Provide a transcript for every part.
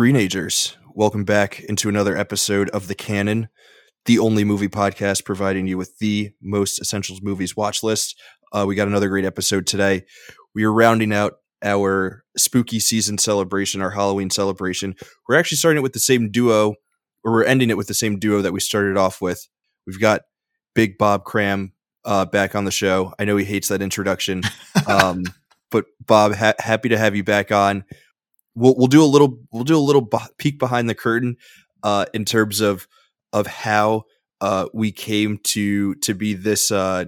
Screenagers, welcome back into another episode of The Canon, the only movie podcast providing you with the most essentials movies watch list. Uh, we got another great episode today. We are rounding out our spooky season celebration, our Halloween celebration. We're actually starting it with the same duo, or we're ending it with the same duo that we started off with. We've got Big Bob Cram uh, back on the show. I know he hates that introduction, um, but Bob, ha- happy to have you back on we'll we'll do a little we'll do a little peek behind the curtain uh, in terms of of how uh, we came to to be this uh,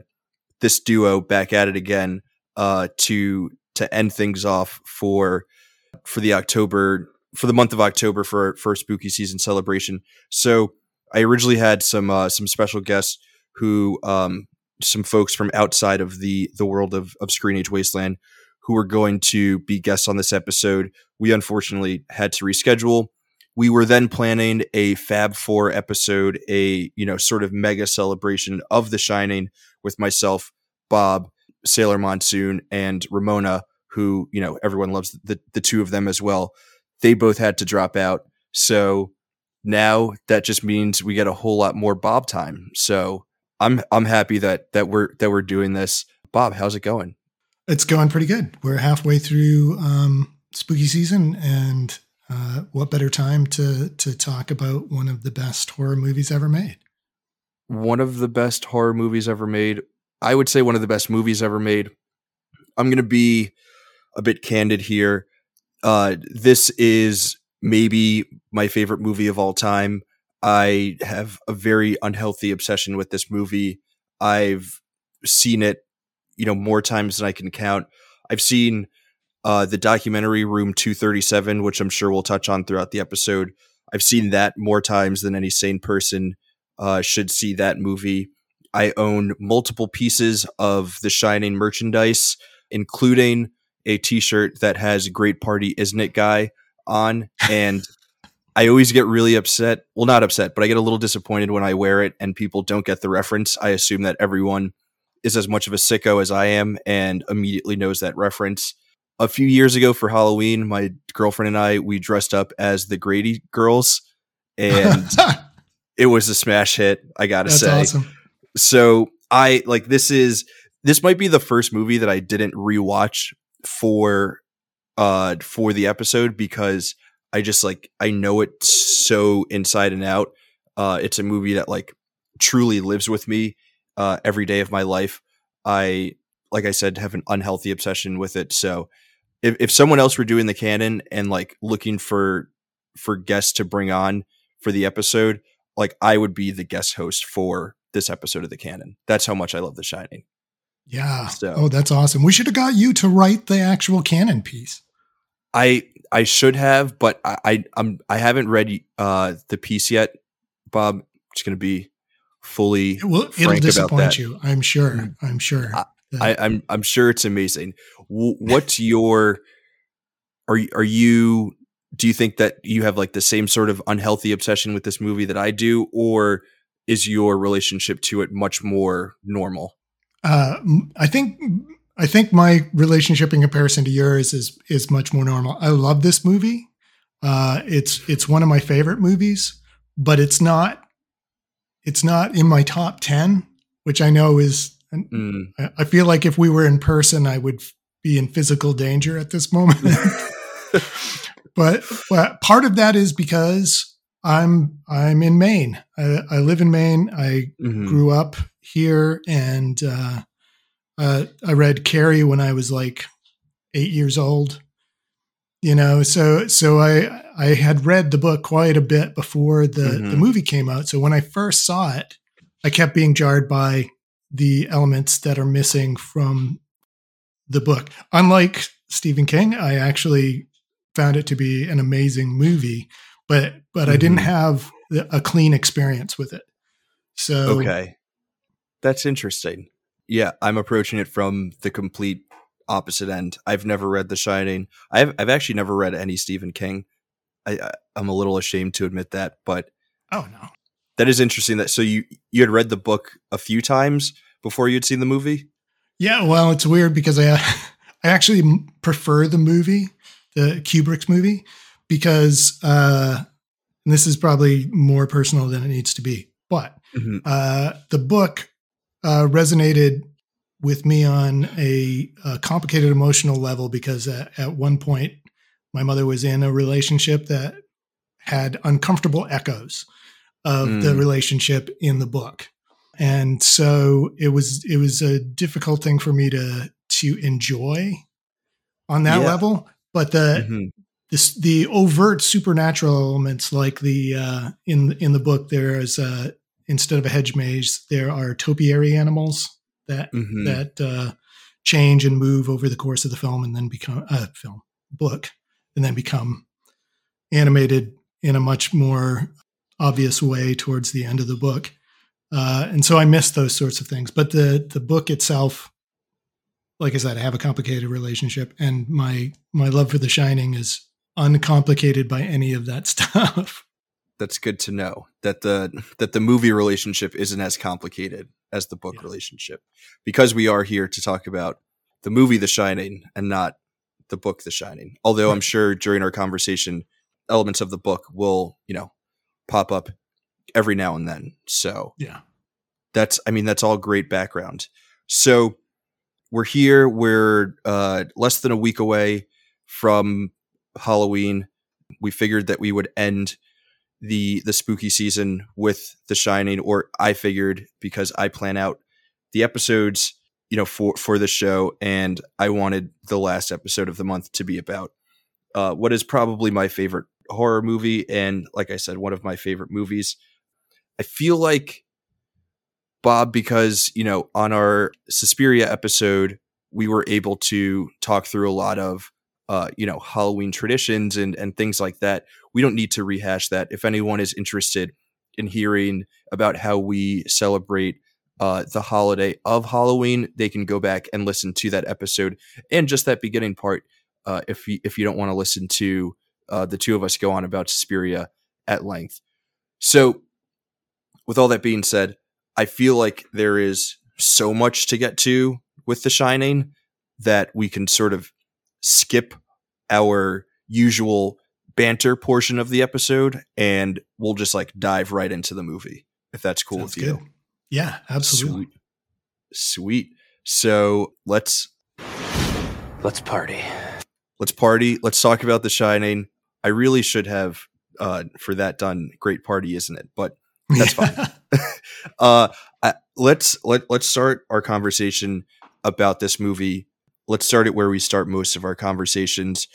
this duo back at it again uh, to to end things off for for the October for the month of October for first spooky season celebration. So I originally had some uh, some special guests who um, some folks from outside of the the world of of ScreenAge Wasteland who were going to be guests on this episode. We unfortunately had to reschedule. We were then planning a Fab Four episode, a you know sort of mega celebration of The Shining with myself, Bob, Sailor Monsoon, and Ramona, who you know everyone loves the the two of them as well. They both had to drop out, so now that just means we get a whole lot more Bob time. So I'm I'm happy that that we're that we're doing this. Bob, how's it going? It's going pretty good. We're halfway through um, spooky season, and uh, what better time to to talk about one of the best horror movies ever made? One of the best horror movies ever made. I would say one of the best movies ever made. I'm going to be a bit candid here. Uh, this is maybe my favorite movie of all time. I have a very unhealthy obsession with this movie. I've seen it you know more times than I can count. I've seen uh, the documentary Room 237, which I'm sure we'll touch on throughout the episode. I've seen that more times than any sane person uh, should see that movie. I own multiple pieces of The Shining merchandise, including a T-shirt that has "Great Party, Isn't It?" guy on, and I always get really upset. Well, not upset, but I get a little disappointed when I wear it and people don't get the reference. I assume that everyone is as much of a sicko as I am and immediately knows that reference. A few years ago for Halloween, my girlfriend and I we dressed up as the Grady girls and it was a smash hit, I got to say. Awesome. So, I like this is this might be the first movie that I didn't rewatch for uh for the episode because I just like I know it so inside and out. Uh it's a movie that like truly lives with me uh, every day of my life. I, like I said, have an unhealthy obsession with it. So if, if someone else were doing the canon and like looking for for guests to bring on for the episode, like I would be the guest host for this episode of the canon. That's how much I love The Shining. Yeah. So, oh, that's awesome. We should have got you to write the actual canon piece. I I should have, but I, I I'm I haven't read uh the piece yet, Bob. it's gonna be fully it will, it'll disappoint you i'm sure mm. i'm sure I, I, I'm I'm sure it's amazing. What's your are are you do you think that you have like the same sort of unhealthy obsession with this movie that I do, or is your relationship to it much more normal? Uh, I think I think my relationship in comparison to yours is is much more normal. I love this movie. Uh, it's it's one of my favorite movies, but it's not it's not in my top 10, which I know is, mm. I feel like if we were in person, I would be in physical danger at this moment. but, but part of that is because I'm, I'm in Maine. I, I live in Maine. I mm-hmm. grew up here and, uh, uh, I read Carrie when I was like eight years old you know so so i i had read the book quite a bit before the mm-hmm. the movie came out so when i first saw it i kept being jarred by the elements that are missing from the book unlike stephen king i actually found it to be an amazing movie but but mm-hmm. i didn't mm-hmm. have a clean experience with it so okay that's interesting yeah i'm approaching it from the complete opposite end. I've never read The Shining. I've I've actually never read any Stephen King. I, I am a little ashamed to admit that, but oh no, that is interesting. That so you you had read the book a few times before you'd seen the movie. Yeah, well, it's weird because I I actually prefer the movie, the Kubrick's movie, because uh, this is probably more personal than it needs to be, but mm-hmm. uh, the book uh, resonated with me on a, a, complicated emotional level because at, at one point my mother was in a relationship that had uncomfortable echoes of mm. the relationship in the book and so it was it was a difficult thing for me to to enjoy on that yeah. level but the mm-hmm. this the overt supernatural elements like the uh in in the book there is uh instead of a hedge maze there are topiary animals that mm-hmm. that uh change and move over the course of the film and then become a uh, film book and then become animated in a much more obvious way towards the end of the book uh, and so I miss those sorts of things. But the the book itself, like I said, I have a complicated relationship, and my my love for The Shining is uncomplicated by any of that stuff. That's good to know that the that the movie relationship isn't as complicated as the book yeah. relationship, because we are here to talk about the movie The Shining and not the book The Shining. Although right. I'm sure during our conversation, elements of the book will you know pop up every now and then. So yeah, that's I mean that's all great background. So we're here. We're uh, less than a week away from Halloween. We figured that we would end the the spooky season with The Shining, or I figured because I plan out the episodes, you know, for for the show, and I wanted the last episode of the month to be about uh, what is probably my favorite horror movie, and like I said, one of my favorite movies. I feel like Bob, because you know, on our Suspiria episode, we were able to talk through a lot of uh, you know, Halloween traditions and and things like that. We don't need to rehash that. If anyone is interested in hearing about how we celebrate uh, the holiday of Halloween, they can go back and listen to that episode and just that beginning part. Uh, if you, if you don't want to listen to uh, the two of us go on about Suspiria at length, so with all that being said, I feel like there is so much to get to with The Shining that we can sort of skip our usual banter portion of the episode and we'll just like dive right into the movie if that's cool Sounds with you. Yeah, absolutely. Sweet. Sweet. So let's let's party. Let's party. Let's talk about The Shining. I really should have uh, for that done great party, isn't it? But that's fine. uh, let's let let's start our conversation about this movie. Let's start it where we start most of our conversations.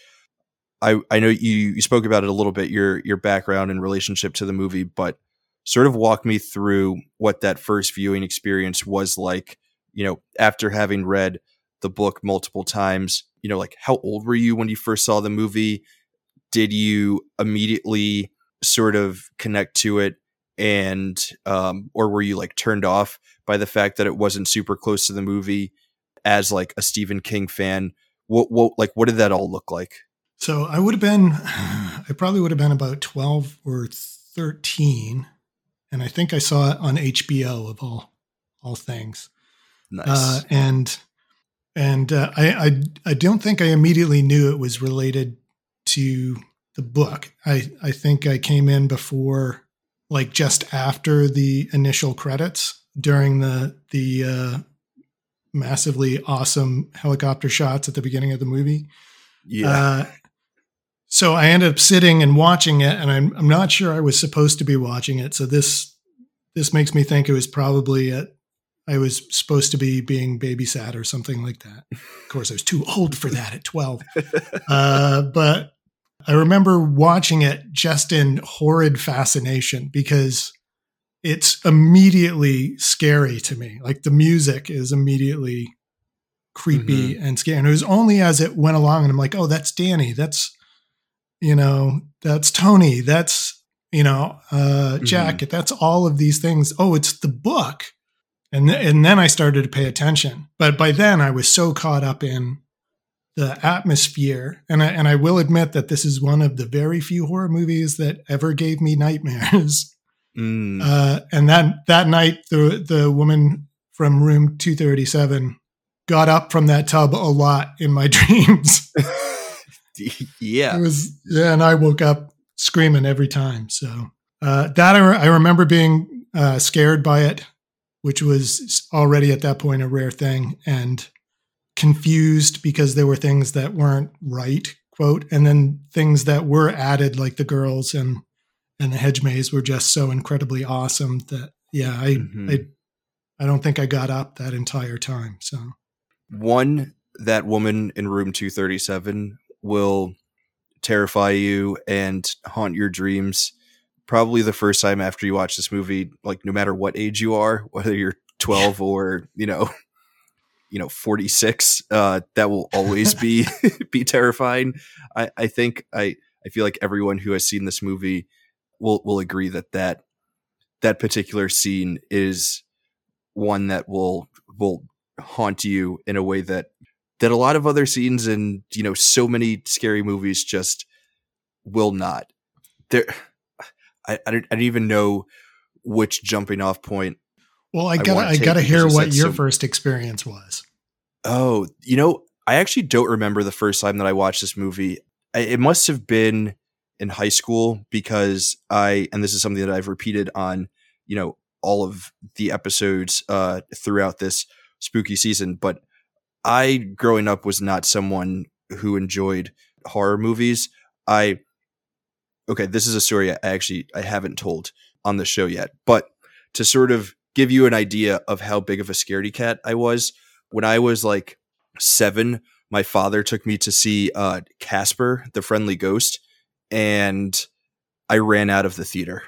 I I know you you spoke about it a little bit your your background and relationship to the movie, but sort of walk me through what that first viewing experience was like. You know, after having read the book multiple times, you know, like how old were you when you first saw the movie? Did you immediately sort of connect to it and um, or were you like turned off by the fact that it wasn't super close to the movie as like a Stephen King fan? What what like what did that all look like? So I would have been, I probably would have been about twelve or thirteen, and I think I saw it on HBO of all all things. Nice. Uh, and and uh, I, I I don't think I immediately knew it was related to the book. I I think I came in before like just after the initial credits during the the uh, massively awesome helicopter shots at the beginning of the movie. Yeah. Uh, so I ended up sitting and watching it, and I'm I'm not sure I was supposed to be watching it. So this this makes me think it was probably at I was supposed to be being babysat or something like that. Of course, I was too old for that at 12. Uh, but I remember watching it just in horrid fascination because it's immediately scary to me. Like the music is immediately creepy mm-hmm. and scary. And it was only as it went along and I'm like, oh, that's Danny. That's, you know, that's Tony. That's, you know, uh, mm-hmm. Jacket. That's all of these things. Oh, it's the book. And, th- and then I started to pay attention. But by then I was so caught up in the atmosphere. And I, and I will admit that this is one of the very few horror movies that ever gave me nightmares. Mm. Uh, and that that night, the the woman from room two thirty seven got up from that tub a lot in my dreams. yeah. It was yeah, and I woke up screaming every time. So uh, that I, re- I, remember being uh, scared by it, which was already at that point a rare thing, and confused because there were things that weren't right, quote, and then things that were added, like the girls and and the hedge maze, were just so incredibly awesome that yeah, I mm-hmm. I I don't think I got up that entire time. So one that woman in room 237 will terrify you and haunt your dreams probably the first time after you watch this movie like no matter what age you are whether you're 12 or you know you know 46 uh that will always be be terrifying. I i think i i feel like everyone who has seen this movie will will agree that that that particular scene is one that will will haunt you in a way that that a lot of other scenes in you know so many scary movies just will not. There i i don't, I don't even know which jumping off point well i gotta i, I gotta hear what your so, first experience was. Oh you know i actually don't remember the first time that i watched this movie. It must have been in high school because i and this is something that i've repeated on you know all of the episodes uh throughout this spooky season but I growing up was not someone who enjoyed horror movies. I okay, this is a story I actually I haven't told on the show yet, but to sort of give you an idea of how big of a scaredy cat I was when I was like 7, my father took me to see uh Casper the Friendly Ghost and I ran out of the theater.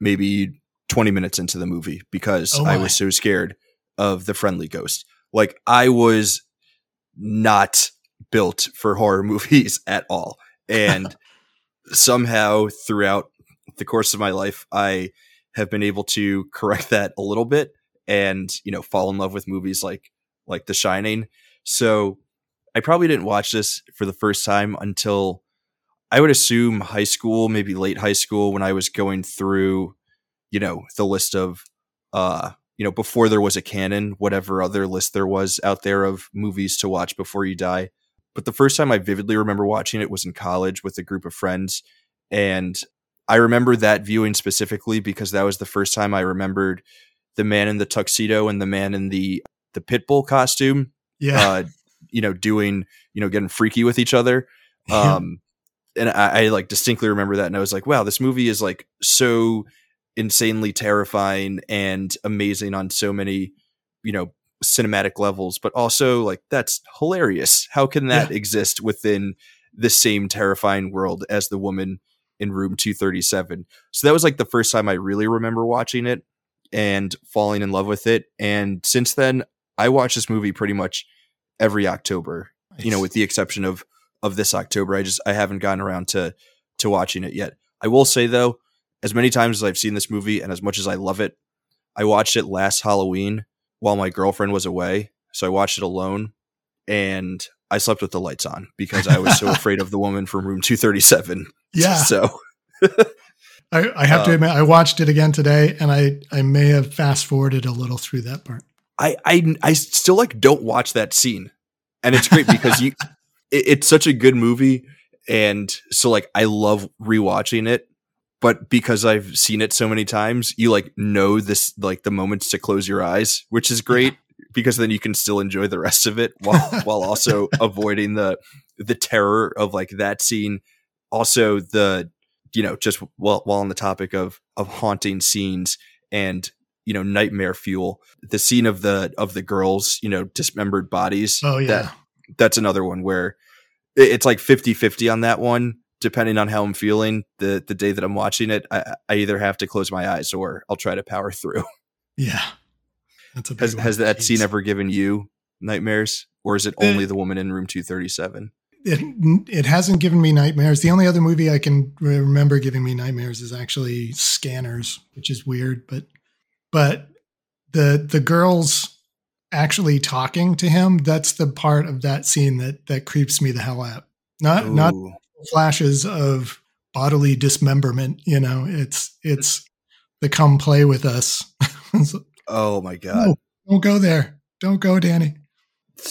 Maybe 20 minutes into the movie because oh I was so scared of the friendly ghost. Like I was not built for horror movies at all. And somehow throughout the course of my life, I have been able to correct that a little bit and, you know, fall in love with movies like like The Shining. So I probably didn't watch this for the first time until I would assume high school, maybe late high school when I was going through, you know, the list of uh you know, before there was a canon, whatever other list there was out there of movies to watch before you die. But the first time I vividly remember watching it was in college with a group of friends. And I remember that viewing specifically because that was the first time I remembered the man in the tuxedo and the man in the the pit bull costume. Yeah. Uh, you know, doing, you know, getting freaky with each other. Um, and I, I like distinctly remember that. And I was like, wow, this movie is like so insanely terrifying and amazing on so many, you know, cinematic levels, but also like that's hilarious. How can that yeah. exist within the same terrifying world as the woman in room 237? So that was like the first time I really remember watching it and falling in love with it. And since then, I watch this movie pretty much every October, nice. you know, with the exception of of this October. I just I haven't gotten around to to watching it yet. I will say though, as many times as I've seen this movie and as much as I love it, I watched it last Halloween while my girlfriend was away. So I watched it alone and I slept with the lights on because I was so afraid of the woman from room 237. Yeah. So I, I, have to um, admit, I watched it again today and I, I may have fast forwarded a little through that part. I, I, I still like don't watch that scene. And it's great because you, it, it's such a good movie. And so like, I love rewatching it but because I've seen it so many times, you like know this like the moments to close your eyes, which is great because then you can still enjoy the rest of it while while also avoiding the the terror of like that scene. Also the you know just while while on the topic of of haunting scenes and you know nightmare fuel, the scene of the of the girls you know dismembered bodies. Oh yeah, that, that's another one where it's like 50-50 on that one depending on how I'm feeling the the day that I'm watching it, I, I either have to close my eyes or I'll try to power through. Yeah, that's a has has that scene ever given you nightmares, or is it eh. only the woman in room two thirty seven? It it hasn't given me nightmares. The only other movie I can remember giving me nightmares is actually Scanners, which is weird, but but the the girls actually talking to him that's the part of that scene that that creeps me the hell out not Ooh. not flashes of bodily dismemberment. You know, it's it's the come play with us. oh my god! No, don't go there. Don't go, Danny.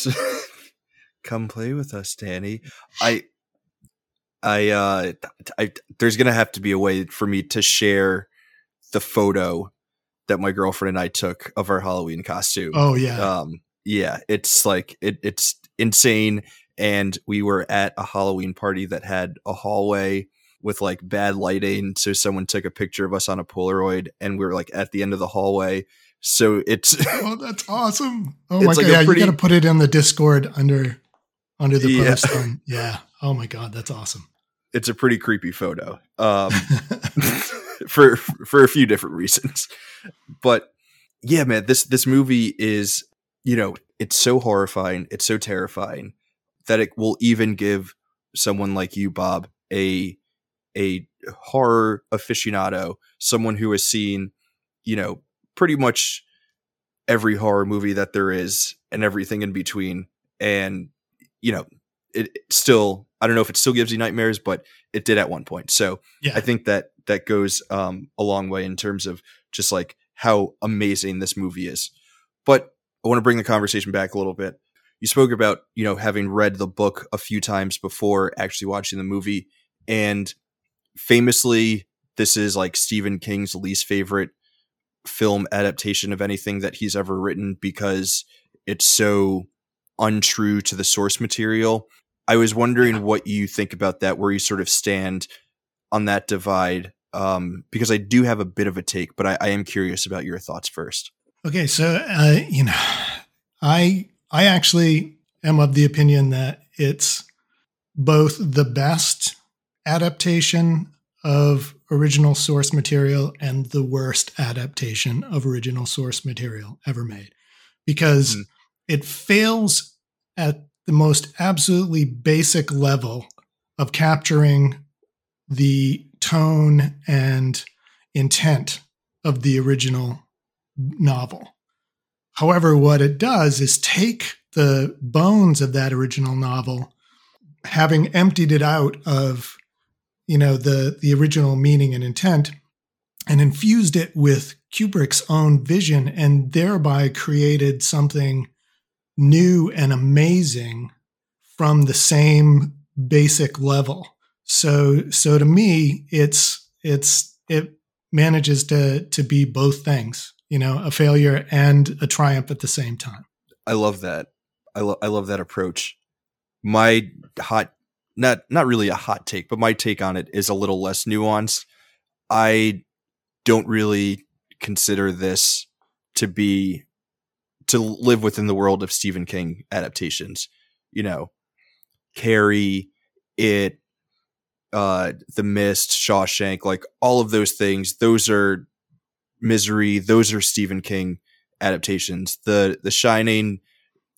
come play with us, Danny. I I, uh, I, there's gonna have to be a way for me to share the photo that my girlfriend and I took of our Halloween costume. Oh yeah. Um, yeah, it's like it, it's insane. And we were at a Halloween party that had a hallway with like bad lighting. So someone took a picture of us on a Polaroid, and we were like at the end of the hallway. So it's oh, that's awesome. Oh my god, yeah, pretty, you got to put it in the Discord under under the yeah. post. On, yeah. Oh my god, that's awesome. It's a pretty creepy photo. Um, for for a few different reasons. But yeah, man, this this movie is, you know, it's so horrifying, it's so terrifying that it will even give someone like you, Bob, a a horror aficionado, someone who has seen, you know, pretty much every horror movie that there is and everything in between. And, you know, it, it still I don't know if it still gives you nightmares, but it did at one point. So yeah. I think that that goes um, a long way in terms of just like how amazing this movie is. But I want to bring the conversation back a little bit. You spoke about you know having read the book a few times before actually watching the movie, and famously, this is like Stephen King's least favorite film adaptation of anything that he's ever written because it's so untrue to the source material I was wondering what you think about that, where you sort of stand on that divide, um, because I do have a bit of a take, but I, I am curious about your thoughts first. Okay, so uh, you know, I I actually am of the opinion that it's both the best adaptation of original source material and the worst adaptation of original source material ever made because mm. it fails at the most absolutely basic level of capturing the tone and intent of the original novel. However, what it does is take the bones of that original novel, having emptied it out of, you know, the, the original meaning and intent, and infused it with Kubrick's own vision and thereby created something new and amazing from the same basic level. So so to me it's it's it manages to to be both things, you know, a failure and a triumph at the same time. I love that. I love I love that approach. My hot not not really a hot take, but my take on it is a little less nuanced. I don't really consider this to be to live within the world of Stephen King adaptations. You know, Carrie, It, uh, The Mist, Shawshank, like all of those things. Those are Misery. Those are Stephen King adaptations. The The Shining,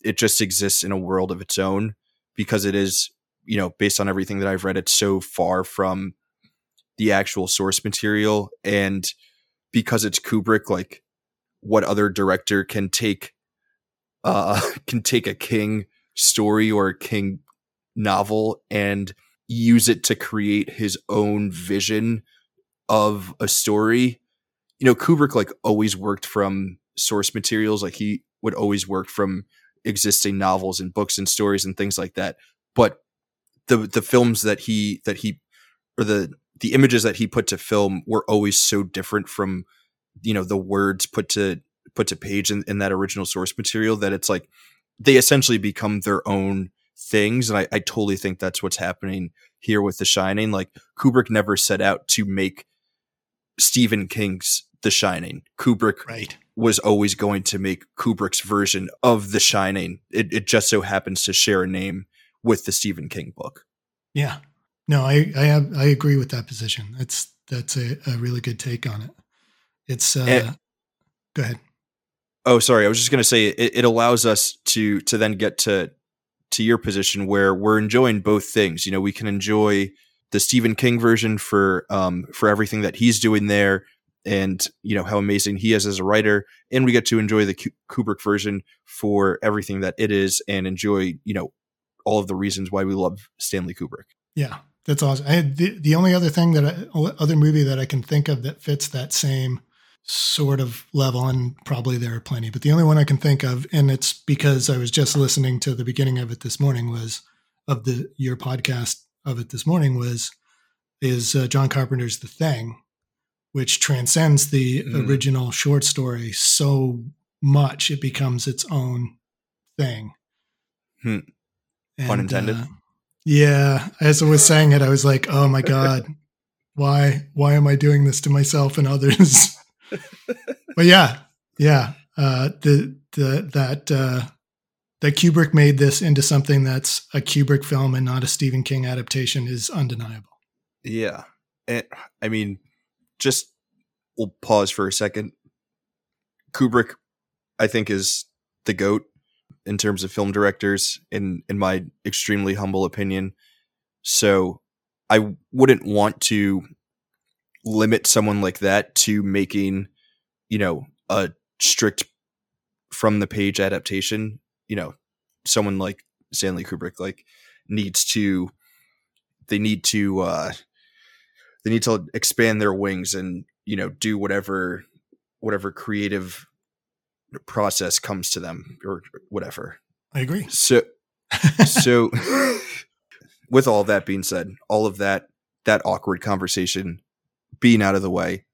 it just exists in a world of its own because it is, you know, based on everything that I've read, it's so far from the actual source material and because it's Kubrick, like what other director can take uh, can take a King story or a King novel and use it to create his own vision of a story. You know, Kubrick like always worked from source materials. Like he would always work from existing novels and books and stories and things like that. But the the films that he that he or the the images that he put to film were always so different from you know the words put to put to page in, in that original source material that it's like they essentially become their own things. And I, I totally think that's what's happening here with The Shining. Like Kubrick never set out to make Stephen King's The Shining. Kubrick right. was always going to make Kubrick's version of The Shining. It, it just so happens to share a name with the Stephen King book. Yeah. No, I I, have, I agree with that position. That's that's a, a really good take on it. It's uh, and, go ahead. Oh, sorry. I was just going to say it, it allows us to to then get to to your position where we're enjoying both things. You know, we can enjoy the Stephen King version for um for everything that he's doing there and you know how amazing he is as a writer and we get to enjoy the Kubrick version for everything that it is and enjoy, you know, all of the reasons why we love Stanley Kubrick. Yeah. That's awesome. I, the, the only other thing that I, other movie that I can think of that fits that same sort of level, and probably there are plenty, but the only one I can think of, and it's because I was just listening to the beginning of it this morning, was of the your podcast of it this morning was is uh, John Carpenter's The Thing, which transcends the mm. original short story so much it becomes its own thing. Hmm. And, Pun intended. Uh, yeah, as I was saying it, I was like, "Oh my god, why? Why am I doing this to myself and others?" but yeah, yeah, uh, the the that uh, that Kubrick made this into something that's a Kubrick film and not a Stephen King adaptation is undeniable. Yeah, and I mean, just we'll pause for a second. Kubrick, I think, is the goat in terms of film directors, in in my extremely humble opinion. So I wouldn't want to limit someone like that to making, you know, a strict from the page adaptation. You know, someone like Stanley Kubrick like needs to they need to uh they need to expand their wings and you know do whatever whatever creative process comes to them or whatever. I agree. So so with all that being said, all of that that awkward conversation being out of the way,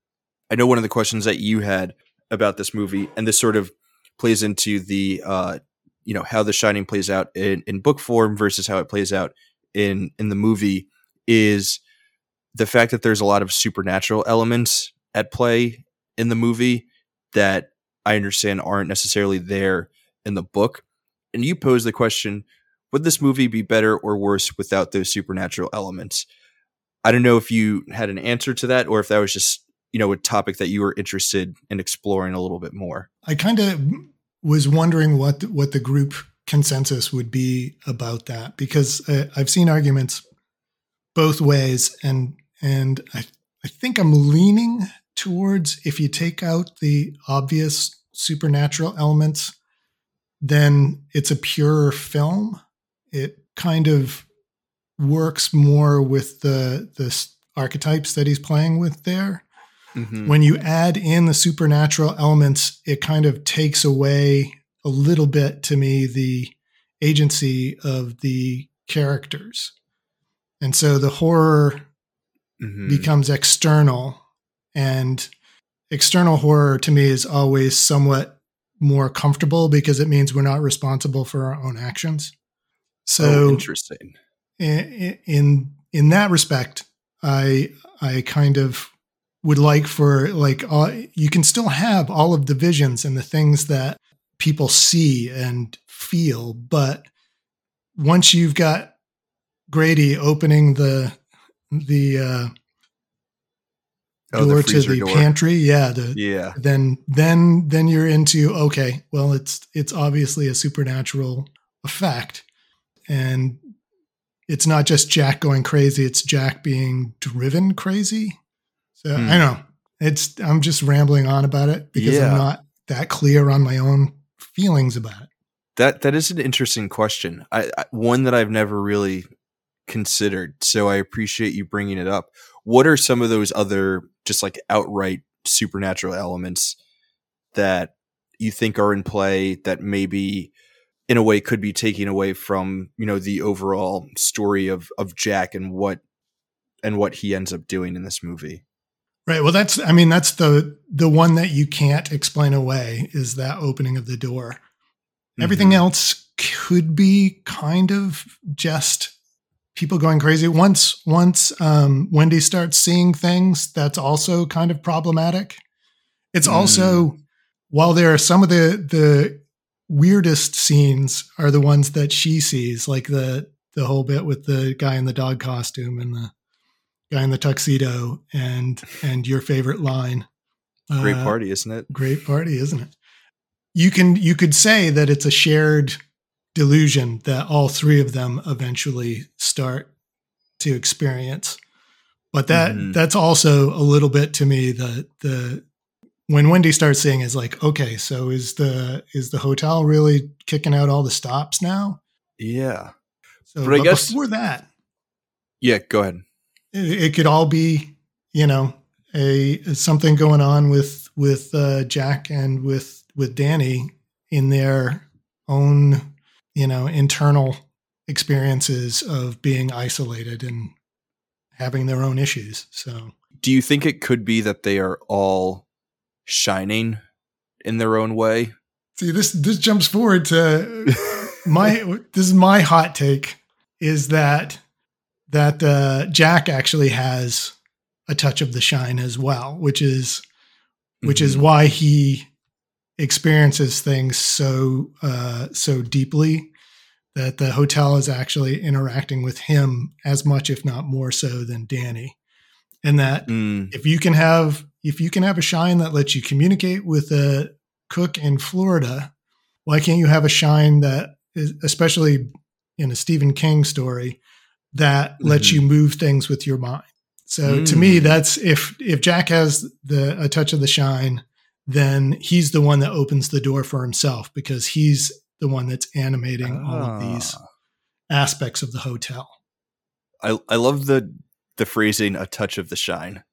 I know one of the questions that you had about this movie, and this sort of plays into the uh, you know how The Shining plays out in, in book form versus how it plays out in in the movie is the fact that there's a lot of supernatural elements at play in the movie that I understand aren't necessarily there in the book. And you pose the question would this movie be better or worse without those supernatural elements? I don't know if you had an answer to that or if that was just, you know, a topic that you were interested in exploring a little bit more. I kind of was wondering what what the group consensus would be about that because uh, I've seen arguments both ways and and I I think I'm leaning towards if you take out the obvious supernatural elements, then it's a pure film. It kind of works more with the the archetypes that he's playing with there. Mm-hmm. When you add in the supernatural elements, it kind of takes away a little bit to me the agency of the characters. And so the horror mm-hmm. becomes external and external horror to me is always somewhat more comfortable because it means we're not responsible for our own actions. So oh, interesting. In, in in that respect, I I kind of would like for like uh, you can still have all of the visions and the things that people see and feel, but once you've got Grady opening the the uh, oh, door the to the door. pantry, yeah, the, yeah, then then then you're into okay, well, it's it's obviously a supernatural effect, and it's not just Jack going crazy; it's Jack being driven crazy. So hmm. I don't know. It's I'm just rambling on about it because yeah. I'm not that clear on my own feelings about it. That that is an interesting question. I, I, one that I've never really considered. So I appreciate you bringing it up. What are some of those other just like outright supernatural elements that you think are in play that maybe in a way could be taking away from, you know, the overall story of of Jack and what and what he ends up doing in this movie? Right. Well, that's I mean that's the the one that you can't explain away is that opening of the door. Mm-hmm. Everything else could be kind of just people going crazy. Once once um, Wendy starts seeing things, that's also kind of problematic. It's mm. also while there are some of the the weirdest scenes are the ones that she sees, like the the whole bit with the guy in the dog costume and the guy in the tuxedo and and your favorite line. Great uh, party, isn't it? Great party, isn't it? You can you could say that it's a shared delusion that all three of them eventually start to experience. But that mm-hmm. that's also a little bit to me the the when Wendy starts saying is like, okay, so is the is the hotel really kicking out all the stops now? Yeah. So, but, but I guess before that, yeah, go ahead. It, it, could all be, you know, a something going on with with uh, Jack and with with Danny in their own you know internal experiences of being isolated and having their own issues. So, do you think it could be that they are all shining in their own way? See, this this jumps forward to my this is my hot take is that that uh, Jack actually has a touch of the shine as well, which is which mm-hmm. is why he experiences things so uh, so deeply that the hotel is actually interacting with him as much, if not more so, than Danny. And that mm. if you can have if you can have a shine that lets you communicate with a cook in Florida, why can't you have a shine that is, especially in a Stephen King story, that mm-hmm. lets you move things with your mind? So mm. to me, mm. that's if if Jack has the a touch of the shine, then he's the one that opens the door for himself because he's the one that's animating all of these ah. aspects of the hotel. I I love the the phrasing "a touch of the shine."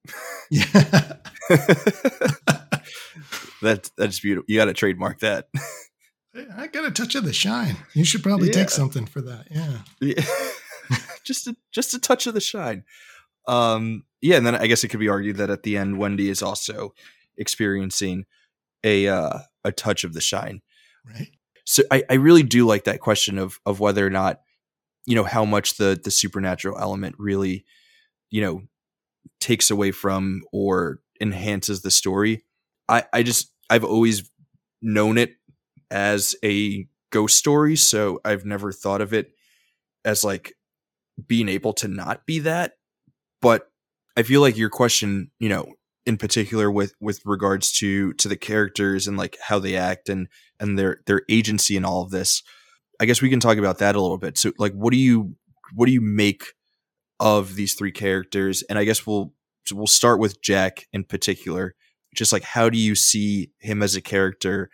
Yeah, that that's beautiful. You got to trademark that. I got a touch of the shine. You should probably yeah. take something for that. Yeah, yeah. just a just a touch of the shine. Um, yeah, and then I guess it could be argued that at the end, Wendy is also experiencing a uh, a touch of the shine. Right. So I, I really do like that question of of whether or not you know how much the the supernatural element really you know takes away from or enhances the story. I I just I've always known it as a ghost story, so I've never thought of it as like being able to not be that. But I feel like your question, you know, in particular with with regards to to the characters and like how they act and and their their agency and all of this i guess we can talk about that a little bit. So like what do you what do you make of these three characters? And i guess we'll we'll start with jack in particular. Just like how do you see him as a character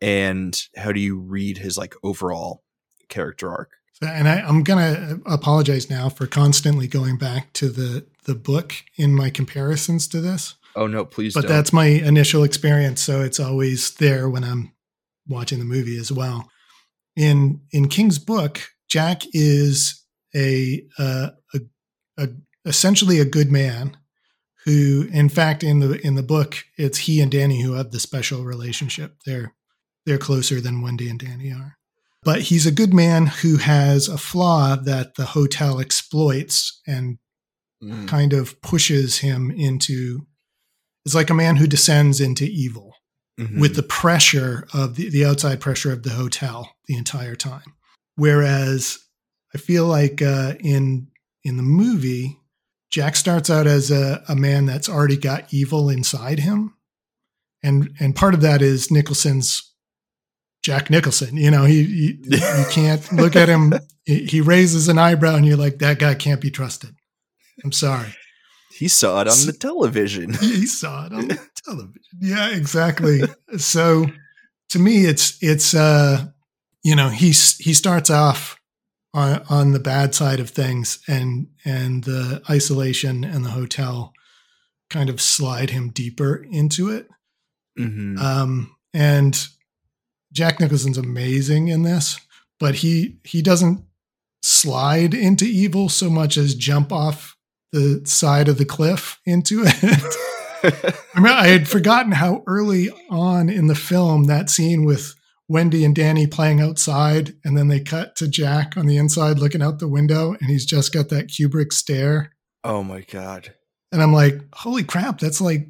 and how do you read his like overall character arc and I, am going to apologize now for constantly going back to the the book in my comparisons to this Oh no, please. But don't. that's my initial experience, so it's always there when I'm watching the movie as well. In in King's book, Jack is a, uh, a, a essentially a good man who, in fact, in the in the book, it's he and Danny who have the special relationship. They're they're closer than Wendy and Danny are. But he's a good man who has a flaw that the hotel exploits and mm. kind of pushes him into It's like a man who descends into evil mm-hmm. with the pressure of the, the outside pressure of the hotel the entire time. Whereas I feel like uh, in in the movie, Jack starts out as a, a man that's already got evil inside him, and and part of that is Nicholson's Jack Nicholson. You know, he, he you can't look at him. He raises an eyebrow, and you're like, that guy can't be trusted. I'm sorry. He saw it on the television. he saw it on the television. Yeah, exactly. so to me, it's it's uh, you know, he's he starts off on on the bad side of things, and and the isolation and the hotel kind of slide him deeper into it. Mm-hmm. Um, and Jack Nicholson's amazing in this, but he he doesn't slide into evil so much as jump off the side of the cliff into it. I mean, I had forgotten how early on in the film that scene with Wendy and Danny playing outside, and then they cut to Jack on the inside looking out the window, and he's just got that Kubrick stare. Oh my God. And I'm like, holy crap, that's like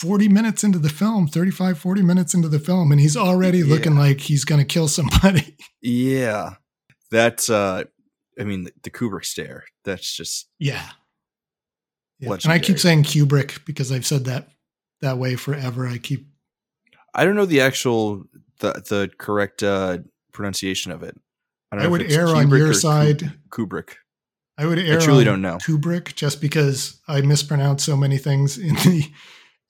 40 minutes into the film, 35, 40 minutes into the film, and he's already yeah. looking like he's going to kill somebody. Yeah. That's, uh, I mean, the, the Kubrick stare. That's just. Yeah. Yeah. And I keep saying Kubrick because I've said that that way forever. I keep. I don't know the actual the the correct uh, pronunciation of it. I, I would err Kubrick on your side. Kubrick. I would err. I truly don't know Kubrick just because I mispronounce so many things in the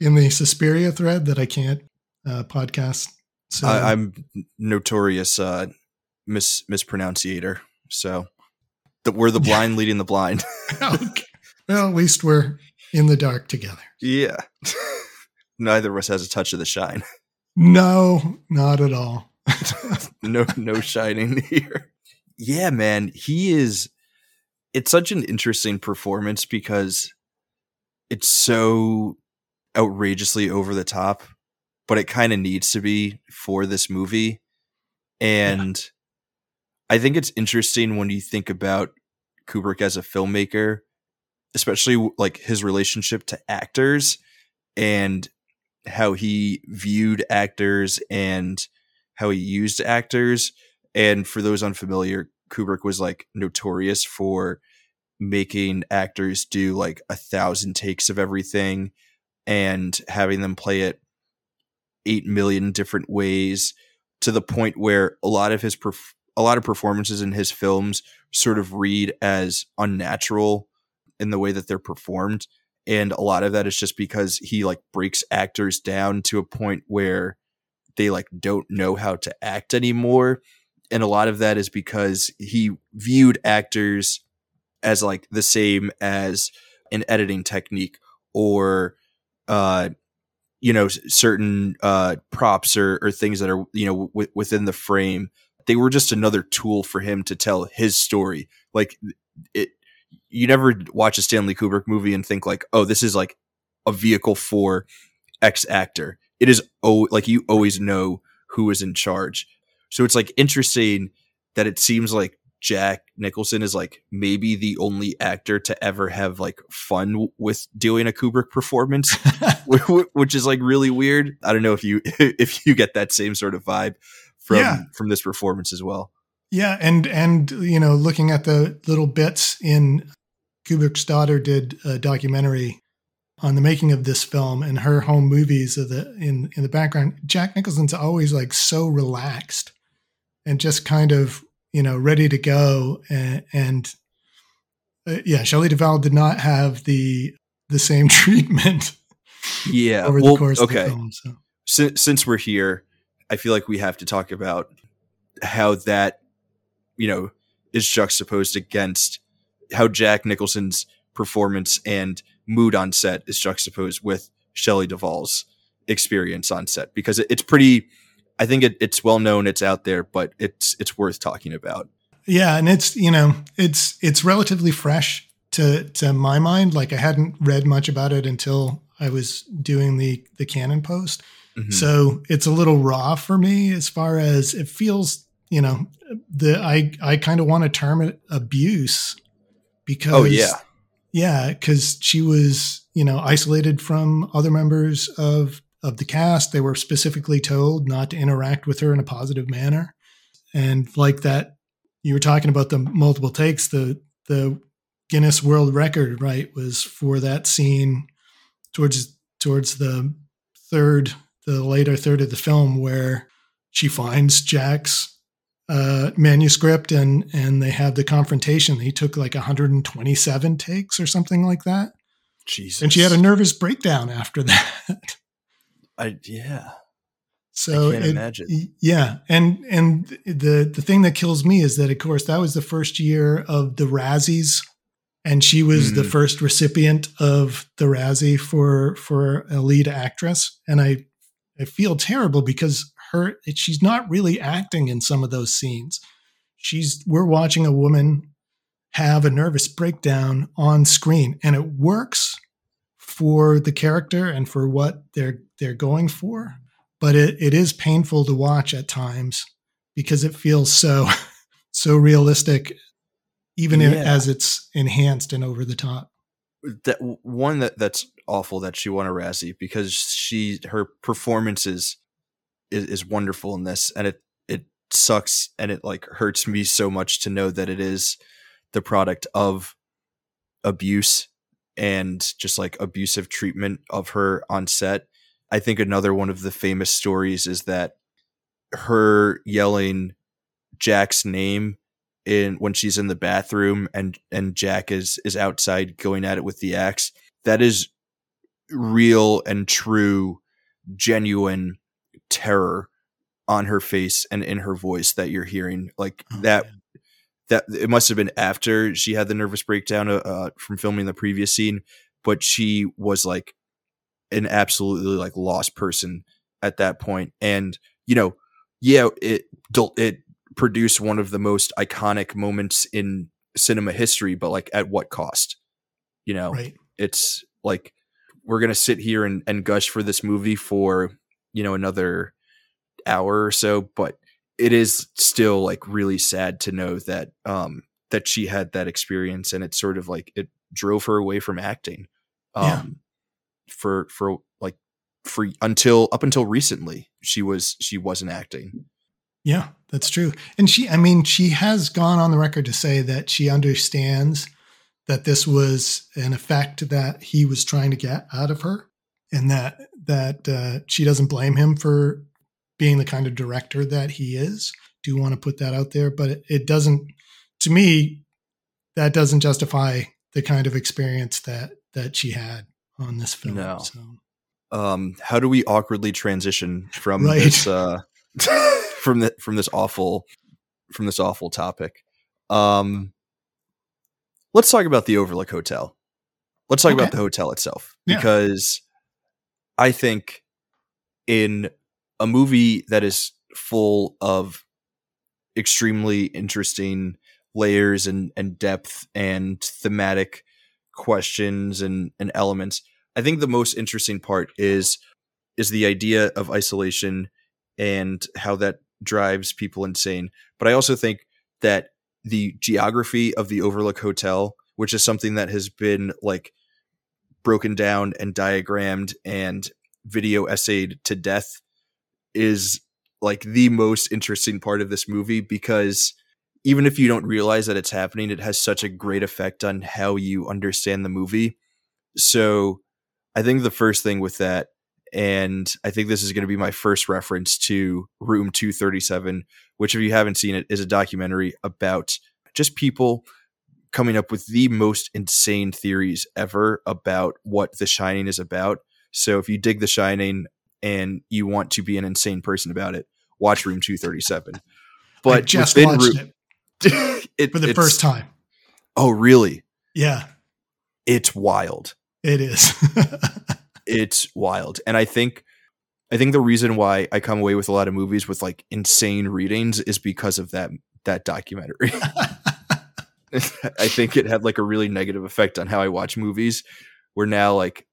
in the Suspiria thread that I can't uh, podcast. So I, am notorious uh, mis mispronunciator. So the, we're the blind leading the blind. okay. Well, at least we're in the dark together. Yeah. Neither of us has a touch of the shine. No, not at all. no, no shining here. yeah, man, he is. It's such an interesting performance because it's so outrageously over the top, but it kind of needs to be for this movie. And yeah. I think it's interesting when you think about Kubrick as a filmmaker, especially like his relationship to actors and how he viewed actors and how he used actors and for those unfamiliar, Kubrick was like notorious for making actors do like a thousand takes of everything and having them play it 8 million different ways to the point where a lot of his perf- a lot of performances in his films sort of read as unnatural in the way that they're performed. And a lot of that is just because he like breaks actors down to a point where they like don't know how to act anymore. And a lot of that is because he viewed actors as like the same as an editing technique or uh you know certain uh props or, or things that are you know w- within the frame they were just another tool for him to tell his story. Like it you never watch a stanley kubrick movie and think like oh this is like a vehicle for x actor. It is oh like you always know who is in charge. So it's like interesting that it seems like Jack Nicholson is like maybe the only actor to ever have like fun with doing a Kubrick performance, which is like really weird. I don't know if you if you get that same sort of vibe from yeah. from this performance as well. Yeah, and and you know, looking at the little bits in Kubrick's daughter did a documentary on the making of this film and her home movies of the in in the background. Jack Nicholson's always like so relaxed and just kind of you know ready to go and, and uh, yeah shelley duvall did not have the the same treatment yeah over well, the course okay. of the film so. since, since we're here i feel like we have to talk about how that you know is juxtaposed against how jack nicholson's performance and mood on set is juxtaposed with shelley duvall's experience on set because it's pretty I think it, it's well known, it's out there, but it's it's worth talking about. Yeah, and it's you know it's it's relatively fresh to to my mind. Like I hadn't read much about it until I was doing the the canon post, mm-hmm. so it's a little raw for me as far as it feels. You know, the I I kind of want to term it abuse because oh yeah yeah because she was you know isolated from other members of of the cast. They were specifically told not to interact with her in a positive manner. And like that, you were talking about the multiple takes. The the Guinness World Record, right, was for that scene towards towards the third, the later third of the film, where she finds Jack's uh, manuscript and and they have the confrontation. He took like 127 takes or something like that. Jesus. And she had a nervous breakdown after that. I yeah. So I can't it, imagine. Yeah, and and the the thing that kills me is that of course that was the first year of the Razzies, and she was mm. the first recipient of the Razzie for for a lead actress, and I I feel terrible because her she's not really acting in some of those scenes. She's we're watching a woman have a nervous breakdown on screen, and it works for the character and for what they're they're going for but it, it is painful to watch at times because it feels so so realistic even yeah. as it's enhanced and over the top that one that that's awful that she won a Razzie because she her performance is, is is wonderful in this and it it sucks and it like hurts me so much to know that it is the product of abuse and just like abusive treatment of her on set. I think another one of the famous stories is that her yelling Jack's name in when she's in the bathroom and and Jack is is outside going at it with the axe. That is real and true, genuine terror on her face and in her voice that you're hearing. Like oh, that man that it must have been after she had the nervous breakdown uh, uh, from filming the previous scene, but she was like an absolutely like lost person at that point. And you know, yeah, it it produce one of the most iconic moments in cinema history, but like at what cost? You know, right. it's like we're gonna sit here and, and gush for this movie for you know another hour or so, but it is still like really sad to know that um that she had that experience and it sort of like it drove her away from acting um Yeah. for for like for until up until recently she was she wasn't acting Yeah, that's true. And she, I mean, she has gone on the record to say that she understands that this was an effect that he was trying to get out of her, and that that uh, she doesn't blame him for being the kind of director that he is. Do want to put that out there, but it, it doesn't. To me, that doesn't justify the kind of experience that that she had on this film. No. So, um how do we awkwardly transition from Right. this uh from the from this awful from this awful topic um let's talk about the overlook hotel let's talk about the hotel itself Yeah. because i think in a movie that is full of extremely interesting layers and and depth and thematic questions and and elements. I think the most interesting part is is the idea of isolation and how that drives people insane. But i also think that the geography of the overlook hotel which is something that has been like broken down and diagrammed and video essayed to death is like the most interesting part of this movie because even if you don't realize that it's happening, it has such a great effect on how you understand the movie. So I think the first thing with that, and I think this is going to be my first reference to Room 237, which, if you haven't seen it, is a documentary about just people coming up with the most insane theories ever about what The Shining is about. So if you dig The Shining and you want to be an insane person about it, watch Room 237. I But just within watched Room- it it for the first time. Oh, really? Yeah, It's wild. it is. It's wild. And I think I think the reason why I come away with a lot of movies with like insane readings is because of that that documentary. I think it had like a really negative effect on how I watch movies. Where now like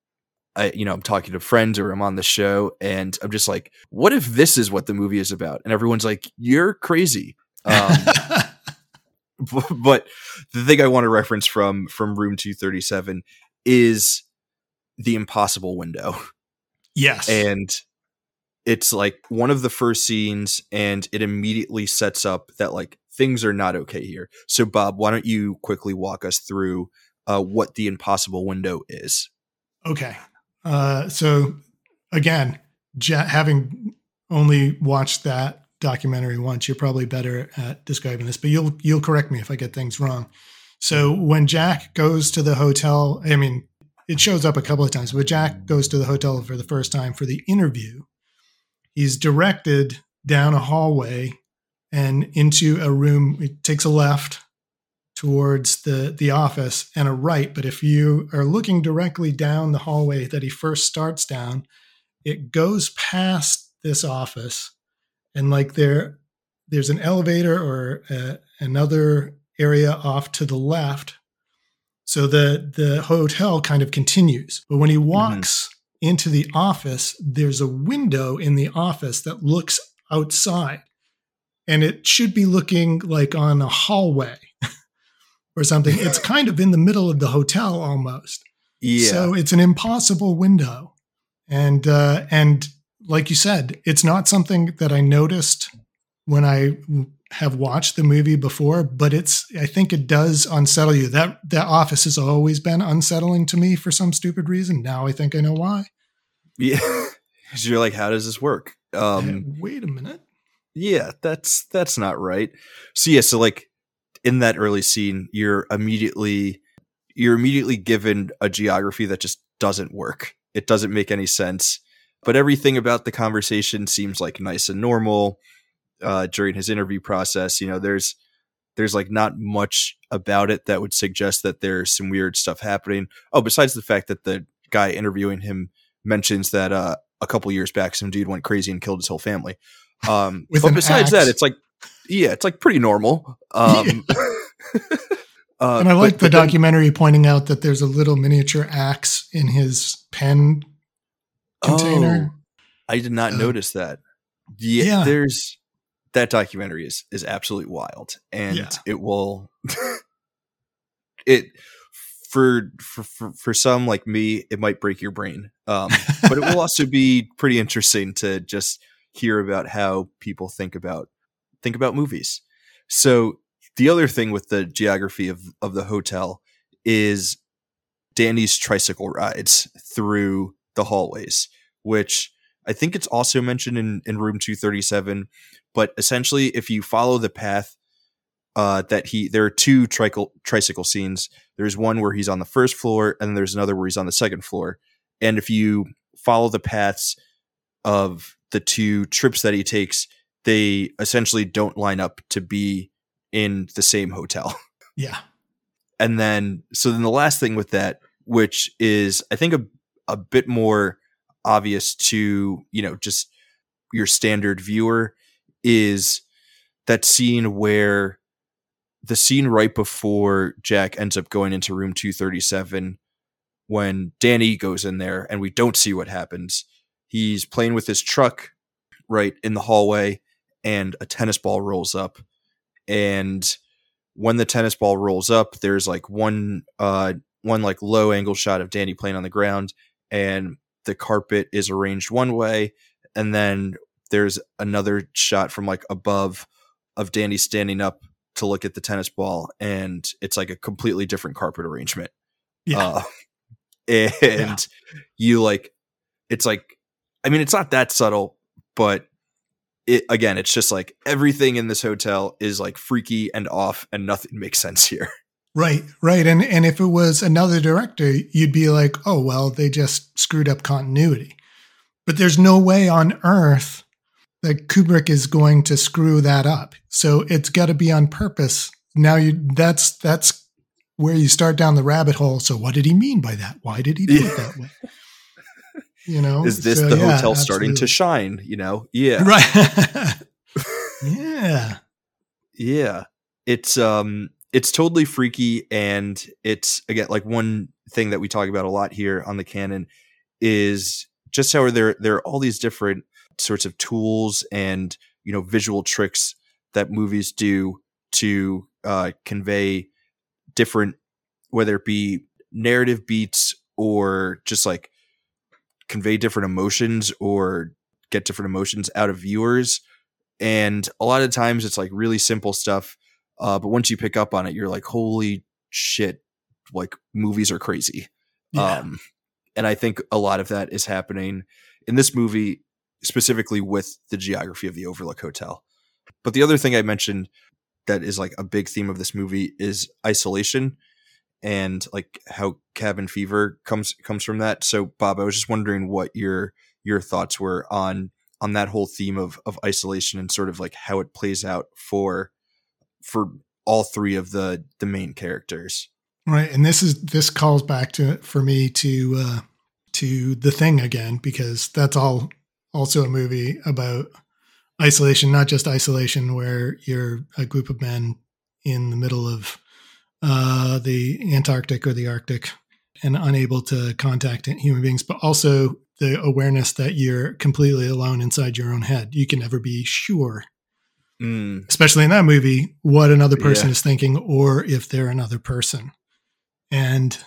I you know, I'm talking to friends or I'm on the show and I'm just like, what if this is what the movie is about? And everyone's like, you're crazy. Um, but the thing I want to reference from from room 237 is the impossible window yes. and it's like one of the first scenes and it immediately sets up that like things are not okay here so bob why don't you quickly walk us through uh, what the impossible window is Okay. Uh, so again, having only watched that documentary once, you're probably better at describing this, but you'll you'll correct me if I get things wrong. So when Jack goes to the hotel, I mean, it shows up a couple of times, but Jack goes to the hotel for the first time for the interview. He's directed down a hallway and into a room. It takes a left towards the the office and a right but if you are looking directly down the hallway that he first starts down it goes past this office and like there there's an elevator or uh, another area off to the left. So the the hotel kind of continues but when he walks into the office there's a window in the office that looks outside and it should be looking like on a hallway or something. It's kind of in the middle of the hotel almost. yeah So it's an impossible window. And uh and like you said, it's not something that I noticed when I have watched the movie before, but it's I think it does unsettle you. That that office has always been unsettling to me for some stupid reason. Now I think I know why. yeah so you're like how does this work um Wait a minute. yeah that's that's not right so yeah so like in that early scene you're immediately you're immediately given a geography that just doesn't work. It doesn't make any sense. But everything about the conversation seems like nice and normal uh, during his interview process you know there's there's like not much about it that would suggest that there's some weird stuff happening. Oh besides the fact that the guy interviewing him mentions that uh, a couple years back some dude went crazy and killed his whole family. Um but besides that it's like Yeah, it's like pretty normal. Um, uh, and I like the documentary then, pointing out that there's a little miniature axe in his pen container. Oh, I did not uh, notice that. Yeah, yeah, there's that documentary is is absolutely wild, and yeah. it will it for, for for for some like me, it might break your brain, um, but it will also be pretty interesting to just hear about how people think about think about movies. So the other thing with the geography of of the hotel is Danny's tricycle rides through the hallways, which I think it's also mentioned in, in room 237. But essentially, if you follow the path uh, that he, there are two tricycle, tricycle scenes. There's one where he's on the first floor, and then there's another where he's on the second floor. And if you follow the paths of the two trips that he takes, they essentially don't line up to be in the same hotel. Yeah. And then, so then the last thing with that, which is, I think, a, a bit more obvious to, you know, just your standard viewer, is that scene where the scene right before Jack ends up going into room 237 when Danny goes in there and we don't see what happens. He's playing with his truck right in the hallway and a tennis ball rolls up and when the tennis ball rolls up there's like one uh one like low angle shot of Danny playing on the ground and the carpet is arranged one way and then there's another shot from like above of Danny standing up to look at the tennis ball and it's like a completely different carpet arrangement. Yeah. Uh, and yeah. you like it's like I mean it's not that subtle, but it again, it's just like everything in this hotel is like freaky and off and nothing makes sense here. Right, right. And and if it was another director, you'd be like, "Oh, well, they just screwed up continuity." But there's no way on earth that Kubrick is going to screw that up. So it's got to be on purpose. Now you that's that's where you start down the rabbit hole. So what did he mean by that? Why did he do yeah. it that way? You know, is this so, the yeah, hotel starting to shine? You know, yeah, right, yeah, yeah. It's um, it's totally freaky, and it's again like one thing that we talk about a lot here on the canon is just how there there are all these different sorts of tools and you know visual tricks that movies do to uh, convey different whether it be narrative beats or just like convey different emotions or get different emotions out of viewers and a lot of times it's like really simple stuff uh, but once you pick up on it you're like holy shit like movies are crazy yeah. um, and i think a lot of that is happening in this movie specifically with the geography of the Overlook Hotel. But the other thing I mentioned that is like a big theme of this movie is isolation and like how cabin fever comes comes from that. So Bob, I was just wondering what your your thoughts were on on that whole theme of of isolation and sort of like how it plays out for for all three of the the main characters. Right, and this is this calls back to for me to uh to the thing again because that's all also a movie about isolation, not just isolation where you're a group of men in the middle of uh, the Antarctic or the Arctic and unable to contact human beings, but also the awareness that you're completely alone inside your own head. You can never be sure, mm. especially in that movie, what another person yeah. is thinking or if they're another person. And